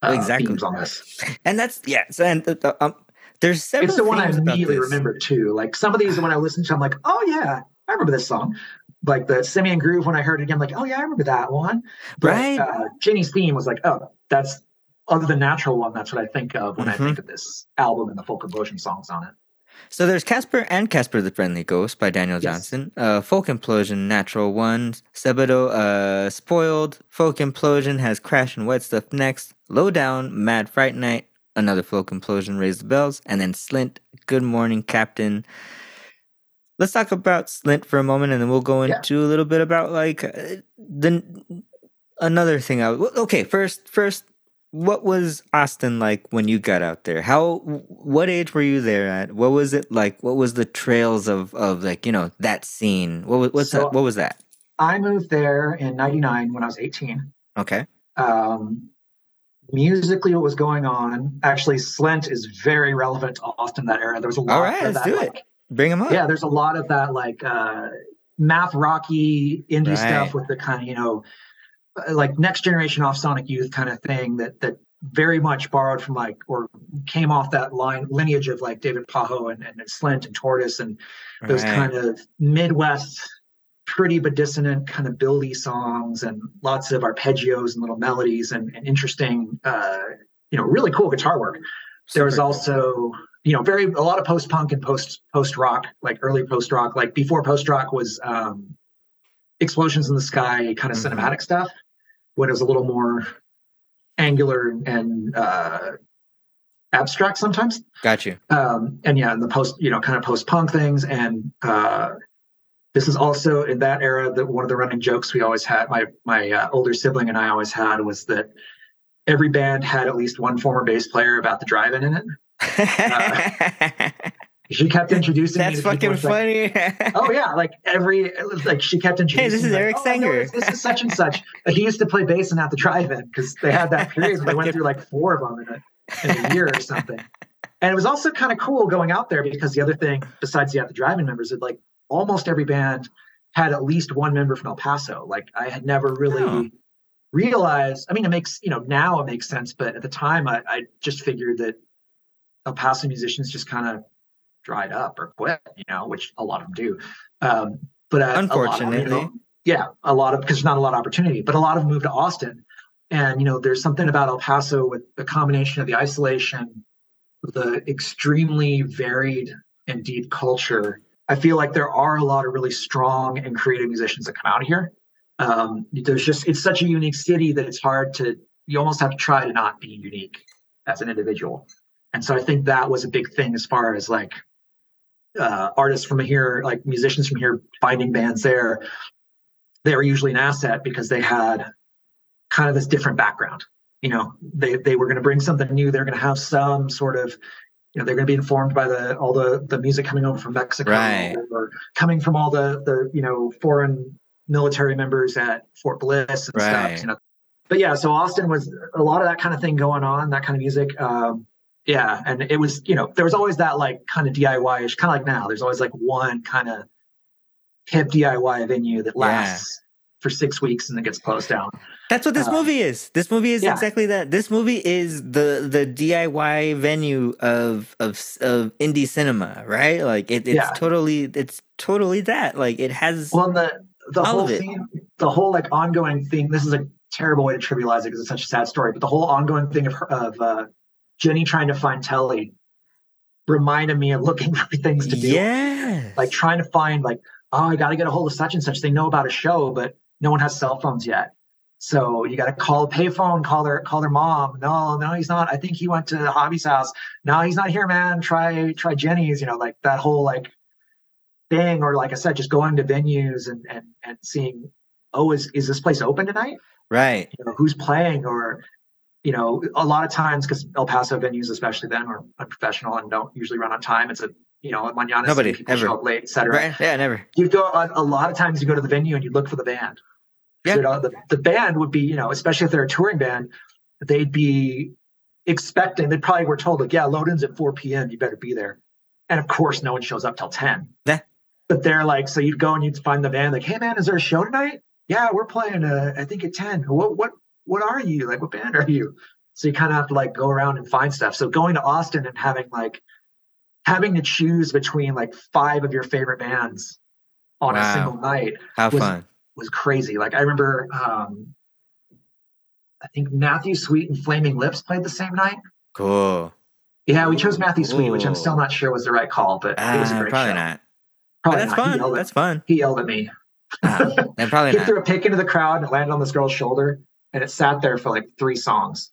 uh, Exactly. themes on this. And that's yeah. So and the, the, um, there's several. It's the one I immediately remember too. Like some of these, when I listen to, I'm like, oh yeah, I remember this song. Like the Simean Groove, when I heard it again, I'm like, oh yeah, I remember that one. But, Right. Uh, Jenny's theme was like, oh, that's other than natural one. That's what I think of when Mhm. I think of this album and the Folk Implosion songs on it. So there's Casper and Casper the Friendly Ghost by Daniel Yes. Johnson. Uh, Folk Implosion, Natural One. Sebadoh, uh, Spoiled. Folk Implosion has Crash and Wet Stuff next. Lowdown, Mad Fright Night. Another Folk Implosion, Raise the Bells. And then Slint, Good Morning Captain. Let's talk about Slint for a moment, and then we'll go Yeah. into a little bit about like uh, the another thing. I okay. First, first, what was Austin like when you got out there? How, what age were you there at? What was it like? What was the trails of of like you know that scene? What was what's So- that? What was that? I moved there in 99 when I was 18. Okay. Um, musically, what was going on? Actually, Slint is very relevant to Austin that era. There was a lot All right, of let's that, do it. Bring him up. yeah, there's a lot of that like uh, math rocky indie Right. stuff with the kind of you know like next generation off Sonic Youth kind of thing that that very much borrowed from like or came off that line lineage of like David Pajo and, and, Slint and Tortoise and those Right. kind of Midwest pretty but dissonant kind of buildy songs and lots of arpeggios and little melodies and, and interesting uh, you know really cool guitar work there was Super also you know very a lot of post punk and post post rock like early post rock like before post rock was um explosions in the sky kind of Mhm. cinematic stuff when it was a little more angular and uh abstract sometimes. Got you. um and yeah and the post you know kind of post punk things. And uh this is also in that era that one of the running jokes we always had my my uh, older sibling and i always had was that every band had at least one former bass player about the drive-in in it she kept introducing me That's to people, fucking it's like, funny. oh yeah like every like she kept introducing this is me, like, Eric "Oh, I Sanger." this, this is such and such he used to play bass in at the drive-in because they had that period where they went through like four of them in a, in a year or something and it was also kind of cool going out there because the other thing besides the at the drive-in members is like almost every band had at least one member from el paso like i had never really Oh. realized i mean it makes you know now it makes sense but at the time i, I just figured that el paso musicians just kind of dried up or quit you know which a lot of them do. Um, but uh, a lot of them, you Unfortunately. know, yeah a lot of because there's not a lot of opportunity but a lot of them moved to austin. And you know there's something about el paso with the combination of the isolation the extremely varied and deep culture. I feel like there are a lot of really strong and creative musicians that come out of here. Um, there's just it's such a unique city that it's hard to you almost have to try to not be unique as an individual. And so i think that was a big thing as far as like uh, artists from here like musicians from here finding bands there they were usually an asset because they had kind of this different background you know they they were going to bring something new they're going to have some sort of you know they're going to be informed by the all the the music coming over from mexico Right. or coming from all the the you know foreign military members at fort bliss and Right. stuff you know but yeah so austin was a lot of that kind of thing going on that kind of music um yeah and it was you know there was always that like kind of diy-ish kind of like now there's always like one kind of hip diy venue that lasts for six weeks and then gets closed down That's what this Uh, movie is. This movie is yeah. exactly that. This movie is the the DIY venue of of of indie cinema, right? Like it, it's Yeah. totally it's totally that. Like it has Well, the the whole thing, the whole like ongoing thing. This is a terrible way to trivialize it because it's such a sad story. But the whole ongoing thing of of uh, Jenny trying to find Telly reminded me of looking for things to do. yeah, Like trying to find like, oh, I got to get a hold of such and such. They know about a show, but no one has cell phones yet. So you got to call a payphone, call their call their mom. No, no, he's not. I think he went to the Hobby's house. No, he's not here, man. Try try Jenny's. You know, like that whole like thing, or like I said, just going to venues and and and seeing, oh, is is this place open tonight? right. You know, who's playing, or you know, a lot of times because El Paso venues, especially then, are unprofessional and don't usually run on time. It's a you know, at manana Nobody, people ever. show up late, etc. Right. Yeah, never. you'd go a, a lot of times you go to the venue and you look for the band. Yeah. You know, the, the band would be, you know, especially if they're a touring band, they'd be expecting, they probably were told, like, yeah, load in's at 4 p.m. You better be there. And of course, no one shows up till 10. Yeah. But they're like, so you'd go and you'd find the band, like, hey man, is there a show tonight? Yeah, we're playing uh, I think at 10. What what what are you? Like what band are you? So you kind of have to like go around and find stuff. So going to Austin and having like having to choose between like five of your favorite bands on Wow. a single night How Was- fun. was crazy. Like I remember um I think Matthew Sweet and Flaming Lips played the same night. Cool. Yeah, we chose Matthew Sweet, which I'm still not sure was the right call, but it was a Uh, great probably show. not. But Probably that's not. Fun. yelled, at, That's fun. he yelled at me. Uh, and probably he not. threw a pick into the crowd and landed on this girl's shoulder, and it sat there for like three songs.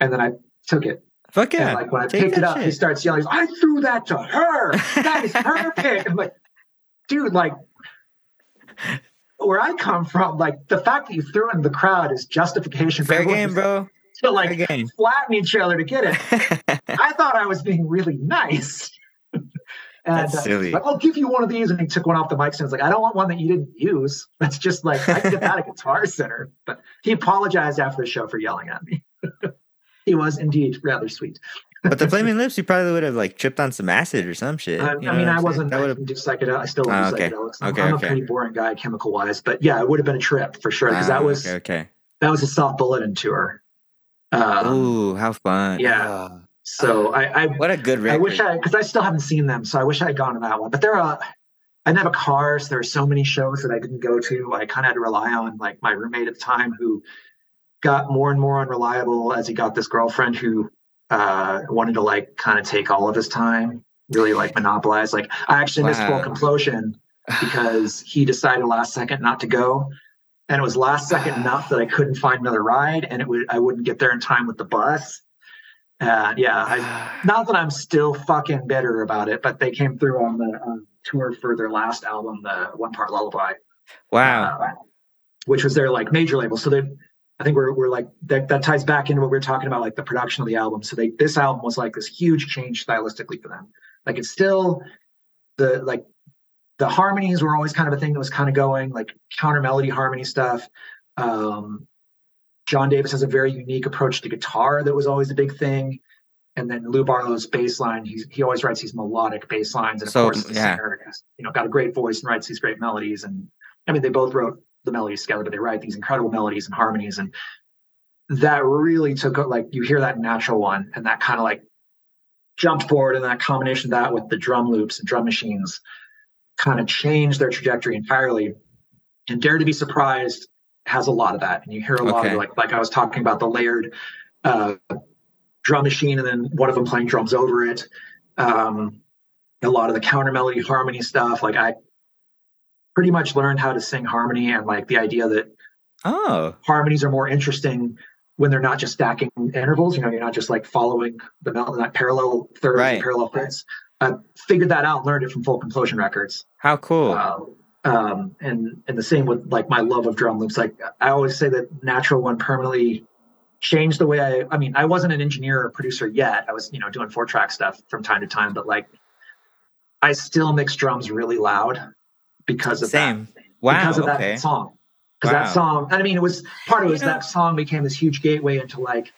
And then I took it. Fuck yeah. And like when I Take picked it up, he starts yelling, I threw that to her. That is her pick. I'm like, dude, like where I come from, like the fact that you threw it in the crowd is justification for Fair game, bro. to like flatten each other to get it. I thought I was being really nice. And That's uh, silly. Like, I'll give you one of these. And he took one off the mic and was like, I don't want one that you didn't use. That's just like, I can get that at Guitar Center. But he apologized after the show for yelling at me. he was indeed rather sweet. but the flaming lips, you probably would have like tripped on some acid or some shit. I, you know I mean, I wasn't That I would have. didn't do psychedelics. I still don't Ah, do okay. psychedelics. I'm, Okay, I'm okay. a pretty boring guy chemical wise. But yeah, it would have been a trip for sure because that was Ah, okay. okay. that was a soft bulletin tour. Um, Ooh, how fun! yeah. Ah, so I, I what a good record. I wish I, because I still haven't seen them, so I wish I had gone to that one. But there are, I didn't have a car, so there were so many shows that I didn't go to. I kind of had to rely on like my roommate at the time, who got more and more unreliable as he got this girlfriend who uh, wanted to like kind of take all of his time, really like monopolize. Like I actually missed full Wow. complosion because he decided last second not to go. And it was last second enough that I couldn't find another ride, and it would I wouldn't get there in time with the bus. And yeah, I, not that I'm still fucking bitter about it, but they came through on the um, tour for their last album, the One Part Lullaby, wow. uh, which was their like major label. So they, I think we're we're like that, that ties back into what we are talking about, like the production of the album. So they this album was like this huge change stylistically for them. Like it's still the like the harmonies were always kind of a thing that was kind of going like counter melody harmony stuff. Um, John Davis has a very unique approach to guitar that was always a big thing. And then Lou Barlow's bass line, he's, he always writes these melodic bass lines. And of So, course, the yeah. singer has, you know, got a great voice and writes these great melodies. And I mean, they both wrote the melodies together, but they write these incredible melodies and harmonies. And that really took, like, you hear that natural one and that kind of like jumped forward. And that combination of that with the drum loops and drum machines kind of changed their trajectory entirely. And Dare to Be Surprised has a lot of that. And you hear a lot Okay. of like like I was talking about the layered uh, drum machine and then one of them playing drums over it. Um, a lot of the counter melody harmony stuff. Like I pretty much learned how to sing harmony and like the idea that Oh, harmonies are more interesting when they're not just stacking intervals. You know, you're not just like following the melody, not parallel thirds Right. parallel fifths. I figured that out, learned it from Folk Implosion Records. how cool! Uh, um, and and the same with like my love of drum loops. Like I always say that Natural One permanently changed the way I. I mean, I wasn't an engineer or producer yet. I was you know doing four track stuff from time to time, but like I still mix drums really loud because of Same. that. Wow. because of that song. Because Wow. that song, I mean, it was part of it was You know- that song became this huge gateway into like,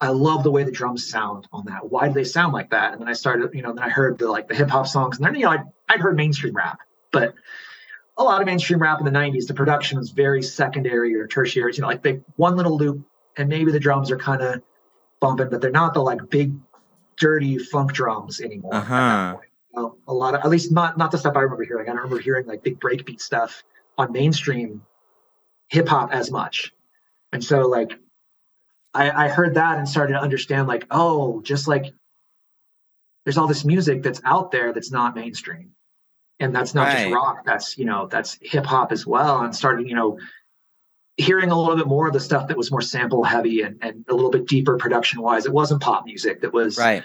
I love the way the drums sound on that. Why do they sound like that? And then I started, you know, then I heard the like the hip hop songs, and then you know, I I'd heard mainstream rap, but a lot of mainstream rap in the '90s, the production was very secondary or tertiary. You know, like they one little loop, and maybe the drums are kind of bumping, but they're not the like big, dirty funk drums anymore. Uh-huh. You know, a lot of, at least not not the stuff I remember hearing. I don't remember hearing like big breakbeat stuff on mainstream hip hop as much. And so like I, I heard that and started to understand like, oh, just like there's all this music that's out there that's not mainstream. And that's not Right. just rock, that's you know, that's hip hop as well. And started, you know, hearing a little bit more of the stuff that was more sample heavy and, and a little bit deeper production wise. It wasn't pop music that was Right.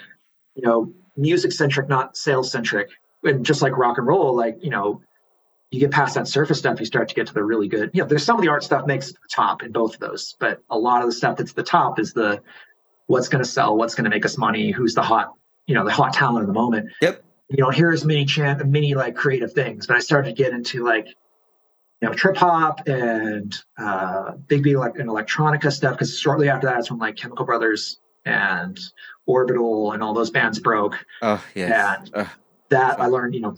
you know, music centric, not sales centric. And just like rock and roll, like, you know, you get past that surface stuff, you start to get to the really good, you know, there's some of the art stuff makes the top in both of those, but a lot of the stuff that's the top is the what's going to sell, what's going to make us money, who's the hot, you know, the hot talent of the moment. Yep. You hear as many chant, many like creative things, but I started to get into like, you know, trip hop and uh, big beat like and electronica stuff. Because shortly after that, it's when like Chemical Brothers and Orbital and all those bands broke. Oh yes. And that I learned, you know,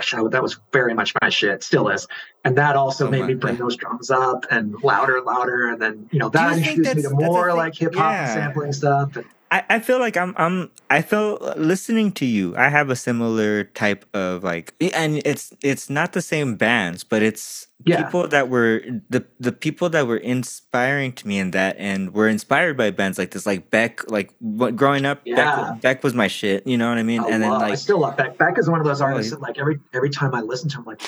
show that was very much my shit, still is. And that also Oh made me bring God. those drums up and louder and louder. And then, you know, you that introduced me to more like hip hop Yeah. sampling stuff. And I, I feel like I'm I'm I feel listening to you. I have a similar type of like, and it's it's not the same bands, but it's Yeah. people that were the the people that were inspiring to me in that, and were inspired by bands like this, like Beck. Like what, growing up, Yeah. Beck Beck was my shit. You know what I mean? I and then love- I still love Beck. Beck is one of those Oh, artists yeah. that like every every time I listen to him, like,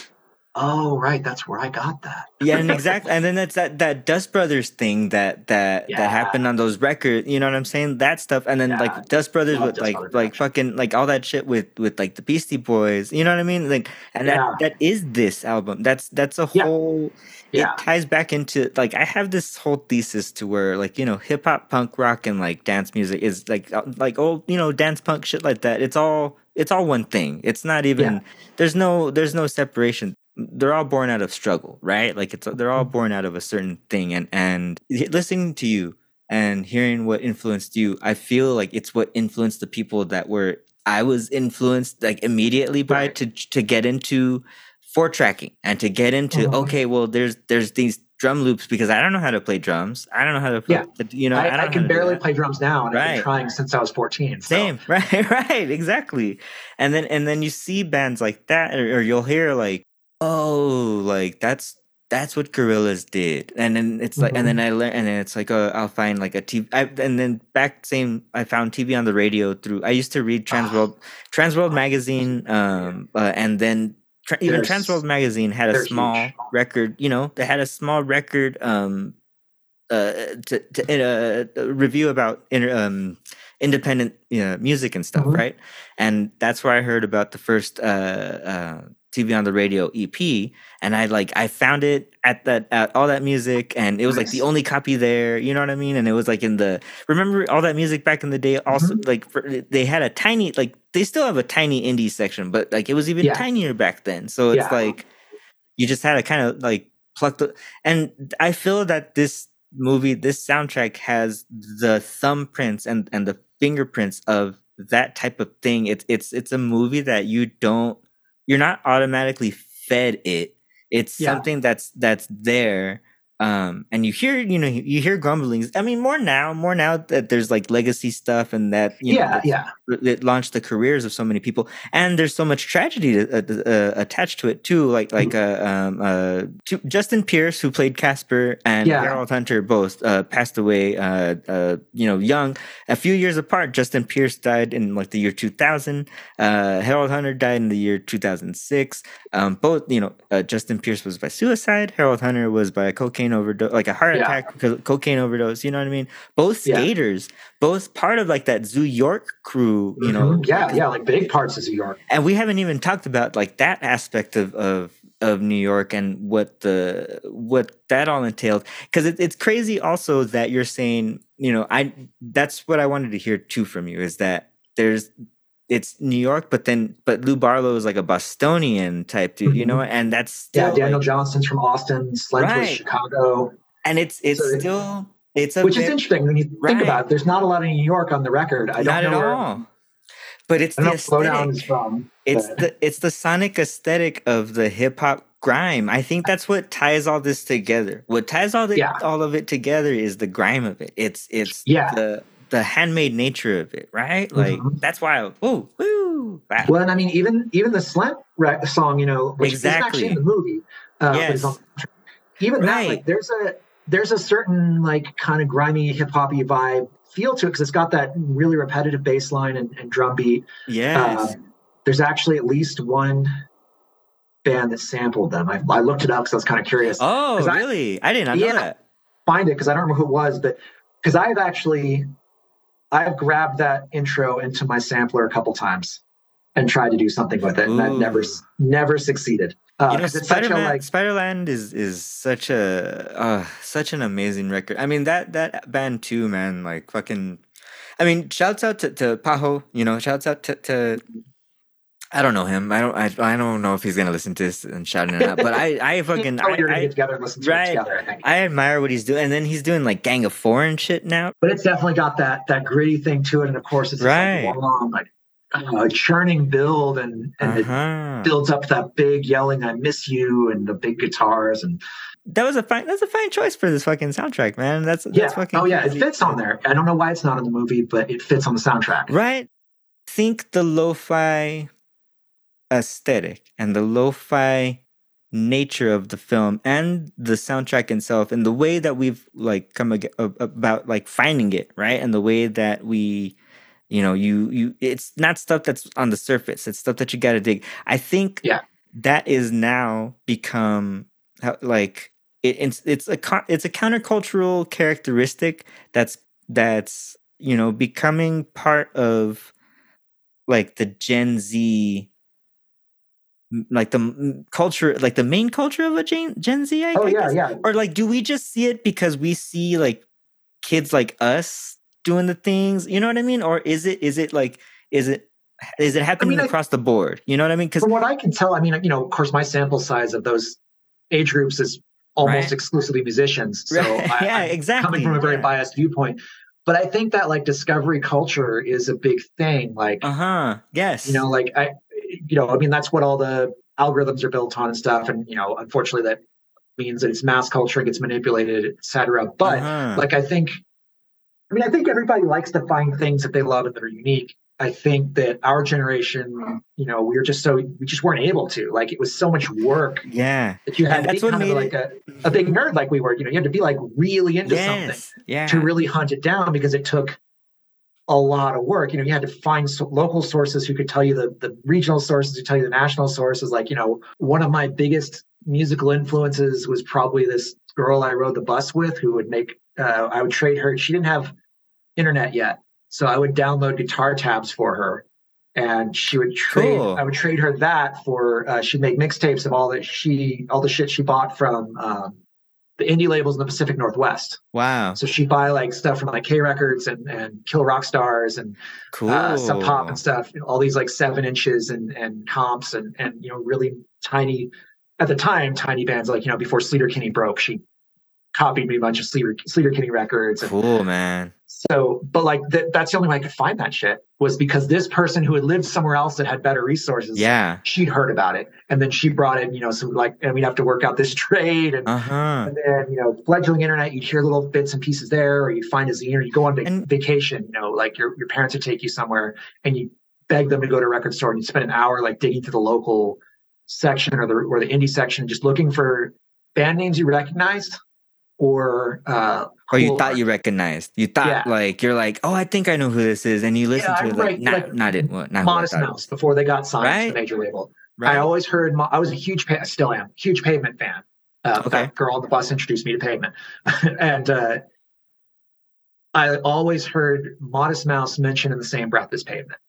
oh right, that's where I got that. yeah, and exactly, and then it's that that Dust Brothers thing that that Yeah. that happened on those records. You know what I'm saying? That stuff, and then Yeah. like Dust Brothers Love with Dust like Brothers like fucking like all that shit with with like the Beastie Boys. You know what I mean? Like, and Yeah. that that is this album. That's that's a whole. Yeah. It ties back into like I have this whole thesis to where like you know hip hop, punk rock, and like dance music is like uh, like old you know dance punk shit like that. It's all it's all one thing. It's not even there's no there's no separation they're all born out of struggle right like it's they're all born out of a certain thing and and listening to you and hearing what influenced you i feel like it's what influenced the people that were i was influenced like immediately by Right. to to get into four tracking and to get into Mhm. okay well there's there's these drum loops because i don't know how to play drums i don't know how to play Yeah. you know I, don't I can barely play drums now, and I've Right. been trying since I was 14. so- Same, right, right, exactly. And then and then you see bands like that, or, or you'll hear like, oh, like that's that's what Gorillaz did, and then it's like, and then I learn, and then it's like, oh, I'll find like a TV, I, and then back same, I found TV on the radio through. I used to read Transworld, Transworld magazine, um, uh, and then. Tra- even Transworld magazine had a small huge. record, you know, they had a small record um uh to, to uh, a review about inter, um independent you know, music and stuff, Mhm. right? And that's where I heard about the first uh, uh, TV on the radio EP, and I like I found it at that at all that music, and it was like the only copy there. You know what I mean? And it was like in the remember all that music back in the day. Also, Mm-hmm. like for, they had a tiny like they still have a tiny indie section, but like it was even Yeah. tinier back then. So it's Yeah. like you just had to kind of like pluck the and I feel that this movie, this soundtrack has the thumbprints and and the fingerprints of that type of thing. It's it's it's a movie that you don't you're not automatically fed it. It's Yeah. something that's that's there. Um, and you hear, you know, you hear grumblings. I mean, more now, more now that there's like legacy stuff and that, you yeah, that's- yeah. It launched the careers of so many people. And there's so much tragedy to, uh, uh, attached to it too. Like like uh, um, uh, justin pierce who played casper and Yeah. harold hunter both uh, passed away uh, uh, you know young. A few years apart justin pierce died in like the year 2000 uh, harold hunter died in the year 2006 um, both you know uh, justin pierce was by suicide. Harold hunter was by a cocaine overdose like a heart Yeah. attack co- cocaine overdose you know what i mean? Both Yeah. skaters both part of like that zoo york crew you know Mhm. yeah, yeah, like big parts of New York. and we haven't even talked about like that aspect of of of New York and what the what that all entailed because it, it's crazy also that you're saying you know I that's what I wanted to hear too from you is that there's it's New York but then but Lou Barlow is like a Bostonian type dude you know and that's Mm-hmm. Yeah, Daniel like- Johnston's from Austin, Sledge was Chicago, and it's it's So still it's a which is interesting when you think Right. about it. There's not a lot of New York on the record. I don't know at where, but it's the know where Slowdown aesthetic. is from. it's but- the it's the sonic aesthetic of the hip hop grime. I think that's what ties all this together. What ties all the, Yeah. all of it together is the grime of it. It's it's Yeah. the the handmade nature of it, right? Like Mhm. that's why. Oh, woo! Wow. Well, and I mean, even even the Slint song, you know, which is Exactly. actually in the movie. Uh, Yes. on- even that, like, there's a there's a certain like kind of grimy hip hoppy vibe feel to it because it's got that really repetitive bass line and, and drum beat. Yes. Um, there's actually at least one band that sampled them. I, I looked it up because I was kind of curious. Oh, I- really? I, did not know Yeah. that. Find it because I don't remember who it was, but because I've actually I've grabbed that intro into my sampler a couple times and tried to do something with it, and I've never never succeeded. Uh, you know, 'cause it's such a Spider-Man, like Spiderland is is such a uh, such an amazing record. I mean that that band too, man. Like fucking. I mean, shouts out to, to Pajo. You know, shouts out to, to I don't know him. I don't. I, I don't know if he's gonna listen to this and shout it out. But I I fucking oh, you're gonna I, get together and listen to right. it together. I think, I admire what he's doing, and then he's doing like Gang of Four and shit now. but it's definitely got that that gritty thing to it, and of course it's Right. like long like uh, churning build, and and it Uh-huh. builds up that big yelling "I miss you" and the big guitars, and that was a fine that's a fine choice for this fucking soundtrack, man. That's yeah. that's fucking oh yeah, it fits on there. I don't know why it's not in the movie, but it fits on the soundtrack. Right? Think the lo-fi aesthetic and the lo-fi nature of the film and the soundtrack itself and the way that we've like come ag- about like finding it right and the way that we you know you you it's not stuff that's on the surface it's stuff that you got to dig i think Yeah. that is now become like it, it's it's a it's a countercultural characteristic that's that's you know becoming part of like the gen Z like the culture like the main culture of a gen, gen z I, Oh I yeah, guess? yeah. or like do we just see it because we see like kids like us doing the things you know what i mean or is it is it like is it is it happening I- across the board you know what i mean because From what I can tell, I mean, you know, of course, my sample size of those age groups is almost Right. exclusively musicians. So Right. I, yeah I'm exactly coming from a very yeah. biased viewpoint. But I think that like discovery culture is a big thing. Like, uh-huh yes you know, like I, you know, I mean, that's what all the algorithms are built on and stuff. And you know, unfortunately, that means that it's mass culture, gets manipulated, et cetera. But Uh-huh. like, I think, I mean, I think everybody likes to find things that they love and that are unique. I think that our generation, you know, we were just so we just weren't able to. Like, it was so much work yeah that you had to be that's kind of like it- a, a big nerd, like we were. You know, you had to be like really into something yes yeah to really hunt it down because it took a lot of work. You know, you had to find so- local sources who could tell you the, the regional sources who tell you the national sources. Like, you know, one of my biggest musical influences was probably this girl I rode the bus with who would make, uh, I would trade her. She didn't have internet yet. So I would download guitar tabs for her. And she would trade. Cool. I would trade her that for. Uh, she'd make mixtapes of all that she, all the shit she bought from um, the indie labels in the Pacific Northwest. wow So she'd buy like stuff from like K Records and, and Kill Rock Stars and cool uh, Sub Pop and stuff. all these like seven inches and and comps and and you know really tiny at the time tiny bands like you know before Sleater Kinney broke. She copied me a bunch of Sleater Sleater Kinney records. And cool man so, but like th- that's the only way I could find that shit was because this person who had lived somewhere else that had better resources. yeah She'd heard about it, and then she brought in, you know, some like, and we'd have to work out this trade, and uh-huh and then, you know, fledgling internet, you'd hear little bits and pieces there, or you find a zine, or you go on vac- And- vacation, you know, like your, your parents would take you somewhere and you beg them to go to a record store and you spend an hour like digging through the local section or the or the indie section, just looking for band names you recognized or uh or you cool thought you recognized you thought Yeah. like you're like oh i think i know who this is and you listen Yeah, to it right, like not, like not it well, not Modest it Mouse before they got signed to the major label. right I always heard. I was a huge, I still am, huge Pavement fan. Uh, Okay. That girl on the bus introduced me to Pavement, and uh, I always heard Modest Mouse mentioned in the same breath as Pavement,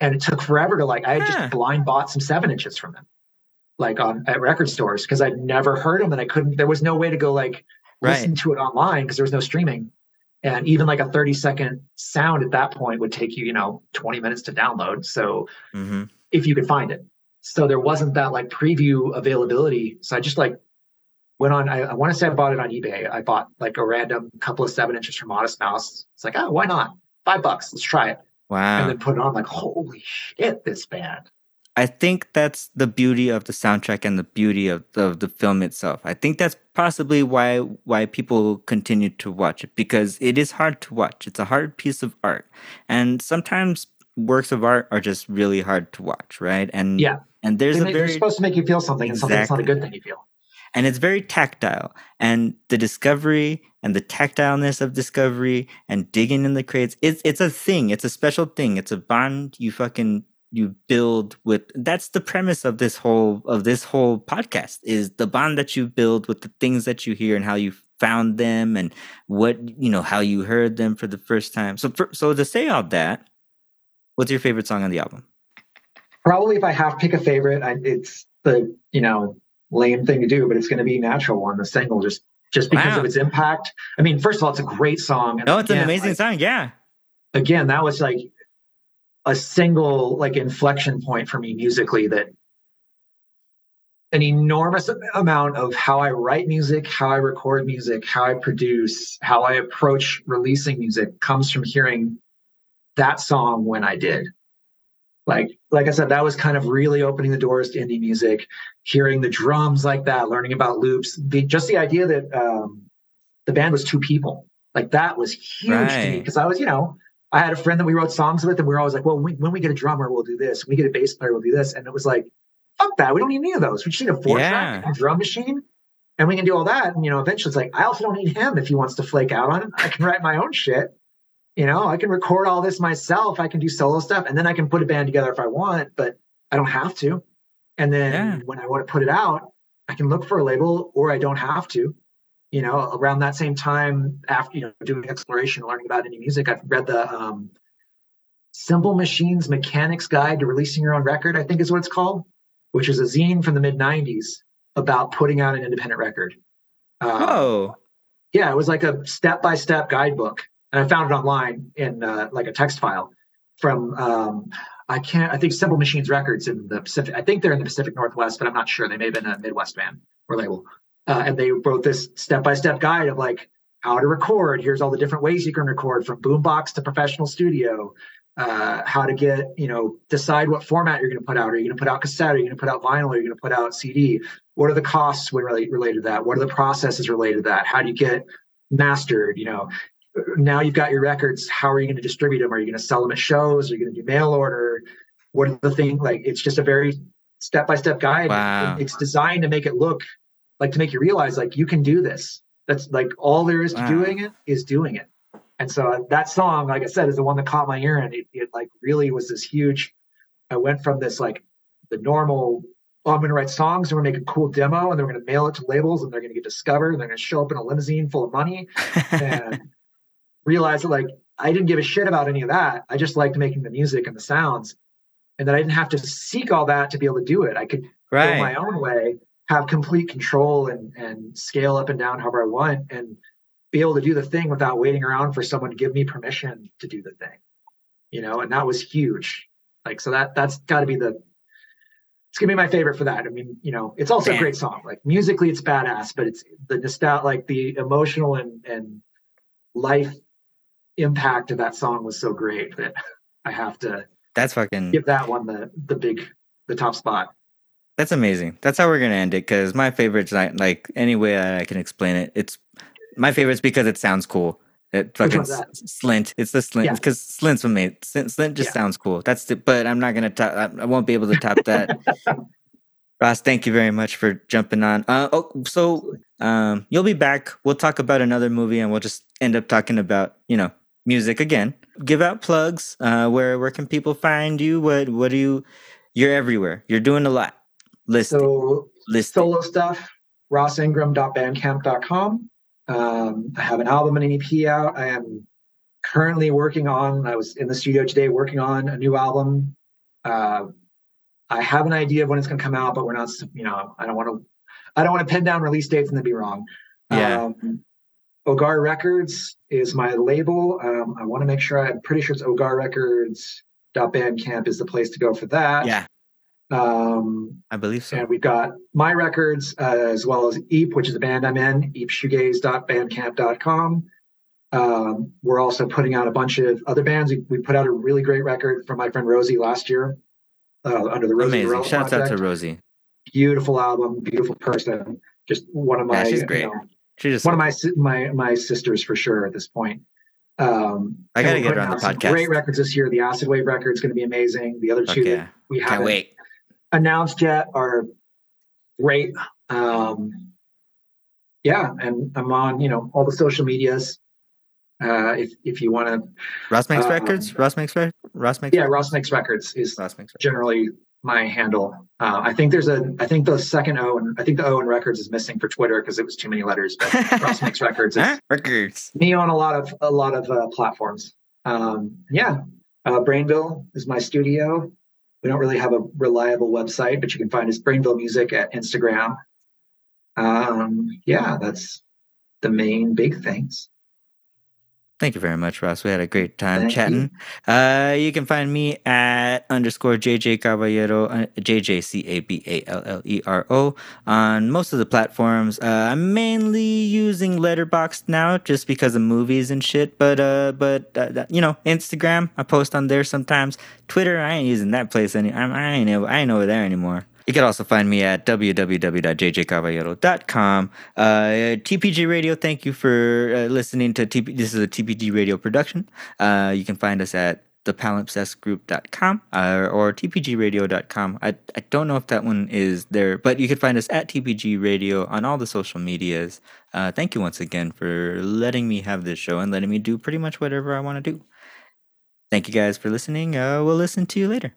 and it took forever to like. I had Huh. just blind bought some seven inches from them, like on at record stores because I'd never heard them, and I couldn't. There was no way to go like listen to it online because there was no streaming. And even like a 30 second sound at that point would take you, you know, 20 minutes to download. So hmm if you could find it. So there wasn't that like preview availability. So I just like went on. I, I want to say I bought it on eBay. I bought like a random couple of seven inches from Modest Mouse. It's like, oh, why not? Five bucks. Let's try it. wow And then put it on. Like, holy shit, this band. I think that's the beauty of the soundtrack and the beauty of, of the film itself. I think that's possibly why why people continue to watch it because it is hard to watch. It's a hard piece of art, and sometimes works of art are just really hard to watch, right? And Yeah. and there's They a very supposed to make you feel something, and something that's not a good thing you feel. and it's very tactile and the discovery and the tactileness of discovery and digging in the crates it's it's a thing it's a special thing it's a bond you fucking you build with that's the premise of this whole of this whole podcast is the bond that you build with the things that you hear and how you found them and what you know how you heard them for the first time so for, so to say all that what's your favorite song on the album Probably if I have to pick a favorite, I, it's the you know lame thing to do, but it's going to be natural one, the single, just just because Wow. of its impact. I mean, first of all, it's a great song. and no it's an amazing song yeah again, that was like a single like inflection point for me musically that an enormous amount of how I write music, how I record music, how I produce, how I approach releasing music comes from hearing that song when I did. like like I said, that was kind of really opening the doors to indie music. Hearing the drums like that, learning about loops, the, just the idea that um, the band was two people, like that was huge right. to me because I was, you know, I had a friend that we wrote songs with, and we were always like, well, when we, when we get a drummer, we'll do this. When we get a bass player, we'll do this. And it was like, fuck that, we don't need any of those. We just need a four yeah. track drum machine, and we can do all that. And you know, eventually, it's like I also don't need him if he wants to flake out on it. I can write my own shit you know, I can record all this myself. I can do solo stuff and then I can put a band together if I want, but I don't have to. And then yeah. when I want to put it out, I can look for a label or I don't have to. You know, around that same time after, you know, doing exploration, learning about indie music, I've read the um, Simple Machines Mechanics Guide to Releasing Your Own Record, I think is what it's called, which is a zine from the mid 90s about putting out an independent record. Um, oh. Yeah, it was like a step by step guidebook and I found it online in uh, like a text file from um, I can't I think Simple Machines Records in the Pacific. I think they're in the Pacific Northwest, but I'm not sure. They may have been a Midwest band or label. Uh, and they wrote this step by step guide of like how to record. Here's all the different ways you can record from boombox to professional studio. Uh, how to get you know decide what format you're going to put out. Are you going to put out cassette? Are you going to put out vinyl? Are you going to put out CD? What are the costs related to that? What are the processes related to that? How do you get mastered? You know, now you've got your records. How are you going to distribute them? Are you going to sell them at shows? Are you going to do mail order? What are the things like? It's just a very step by step guide. Wow. It's designed to make it look like to make you realize like you can do this. That's like all there is to wow. doing it is doing it. And so uh, that song, like I said, is the one that caught my ear, and it, it like really was this huge. I went from this like the normal oh, I'm going to write songs and we're going to make a cool demo and they're going to mail it to labels and they're going to get discovered and they're going to show up in a limousine full of money. and realize that like I didn't give a shit about any of that. I just liked making the music and the sounds, and that I didn't have to seek all that to be able to do it. I could right. go my own way, have complete control, and and scale up and down however I want, and be able to do the thing without waiting around for someone to give me permission to do the thing. You know, and that was huge. Like so that that's got to be the it's gonna be my favorite for that. I mean, you know, it's also a great song. Like musically, it's badass, but it's the nostalgia, like the emotional and and life impact of that song was so great that I have to that's fucking give that one the the big the top spot. That's amazing. That's how we're gonna end it because my favorite's not like any way I can explain it. It's my favorite's because it sounds cool. It fucking Slint. It's the Slint because yeah. Slint's what made Slint just yeah. sounds cool. That's the, but I'm not gonna top. I won't be able to top that. Ross, thank you very much for jumping on. Uh, oh, so um, you'll be back. We'll talk about another movie, and we'll just end up talking about you know music again. Give out plugs. Uh, where where can people find you? What what do you? You're everywhere. You're doing a lot. List so Listing. solo stuff. RossIngram.bandcamp.com. Um, I have an album and an EP out. I am currently working on. I was in the studio today working on a new album. Uh, I have an idea of when it's going to come out, but we're not. You know, I don't want to. I don't want to pin down release dates and then be wrong. Yeah. Um, Hogar Records is my label. Um, I want to make sure I'm pretty sure it's Hogar Records. Bandcamp is the place to go for that. Yeah. Um, I believe so. And we've got my records uh, as well as Eep, which is the band I'm in, eepshoegaze.bandcamp.com. Um, we're also putting out a bunch of other bands. We, we, put out a really great record from my friend Rosie last year uh, under the Rosie. Amazing. Shout out to Rosie. Beautiful album, beautiful person. Just one of my. Yeah, she's great. You know, she just one of my my my sisters for sure at this point. Um, I gotta get her on the podcast. Great records this year. The Acid Wave record is going to be amazing. The other two okay. we haven't wait. Announced yet are great. Um, yeah, and I'm on you know all the social medias. Uh, if if you want to, Ross makes uh, records. Ross makes Ross makes. Yeah, records? Ross makes records is Ross makes records. generally my handle. Uh, I think there's a, I think the second O and I think the O in records is missing for Twitter because it was too many letters. But Ross makes records. records. Me on a lot of a lot of uh, platforms. Um, yeah, uh, Brainville is my studio. We don't really have a reliable website, but you can find us Brainville Music at Instagram. Um, yeah, that's the main big things. Thank you very much, Ross. We had a great time Thank you. chatting. Uh, you can find me at underscore JJ Caballero, uh, JJ C A B A L L E R O, on most of the platforms. Uh, I'm mainly using Letterboxd now just because of movies and shit. But uh, but uh, you know, Instagram, I post on there sometimes. Twitter, I ain't using that place any. I ain't I ain't over there anymore. You can also find me at www.jjcaballero.com. Uh, TPG Radio, thank you for uh, listening to TP. This is a TPG Radio production. Uh, you can find us at thepalimpsestgroup.com uh, or tpgradio.com. I, I don't know if that one is there, but you can find us at TPG Radio on all the social medias. Uh, thank you once again for letting me have this show and letting me do pretty much whatever I want to do. Thank you guys for listening. Uh, we'll listen to you later.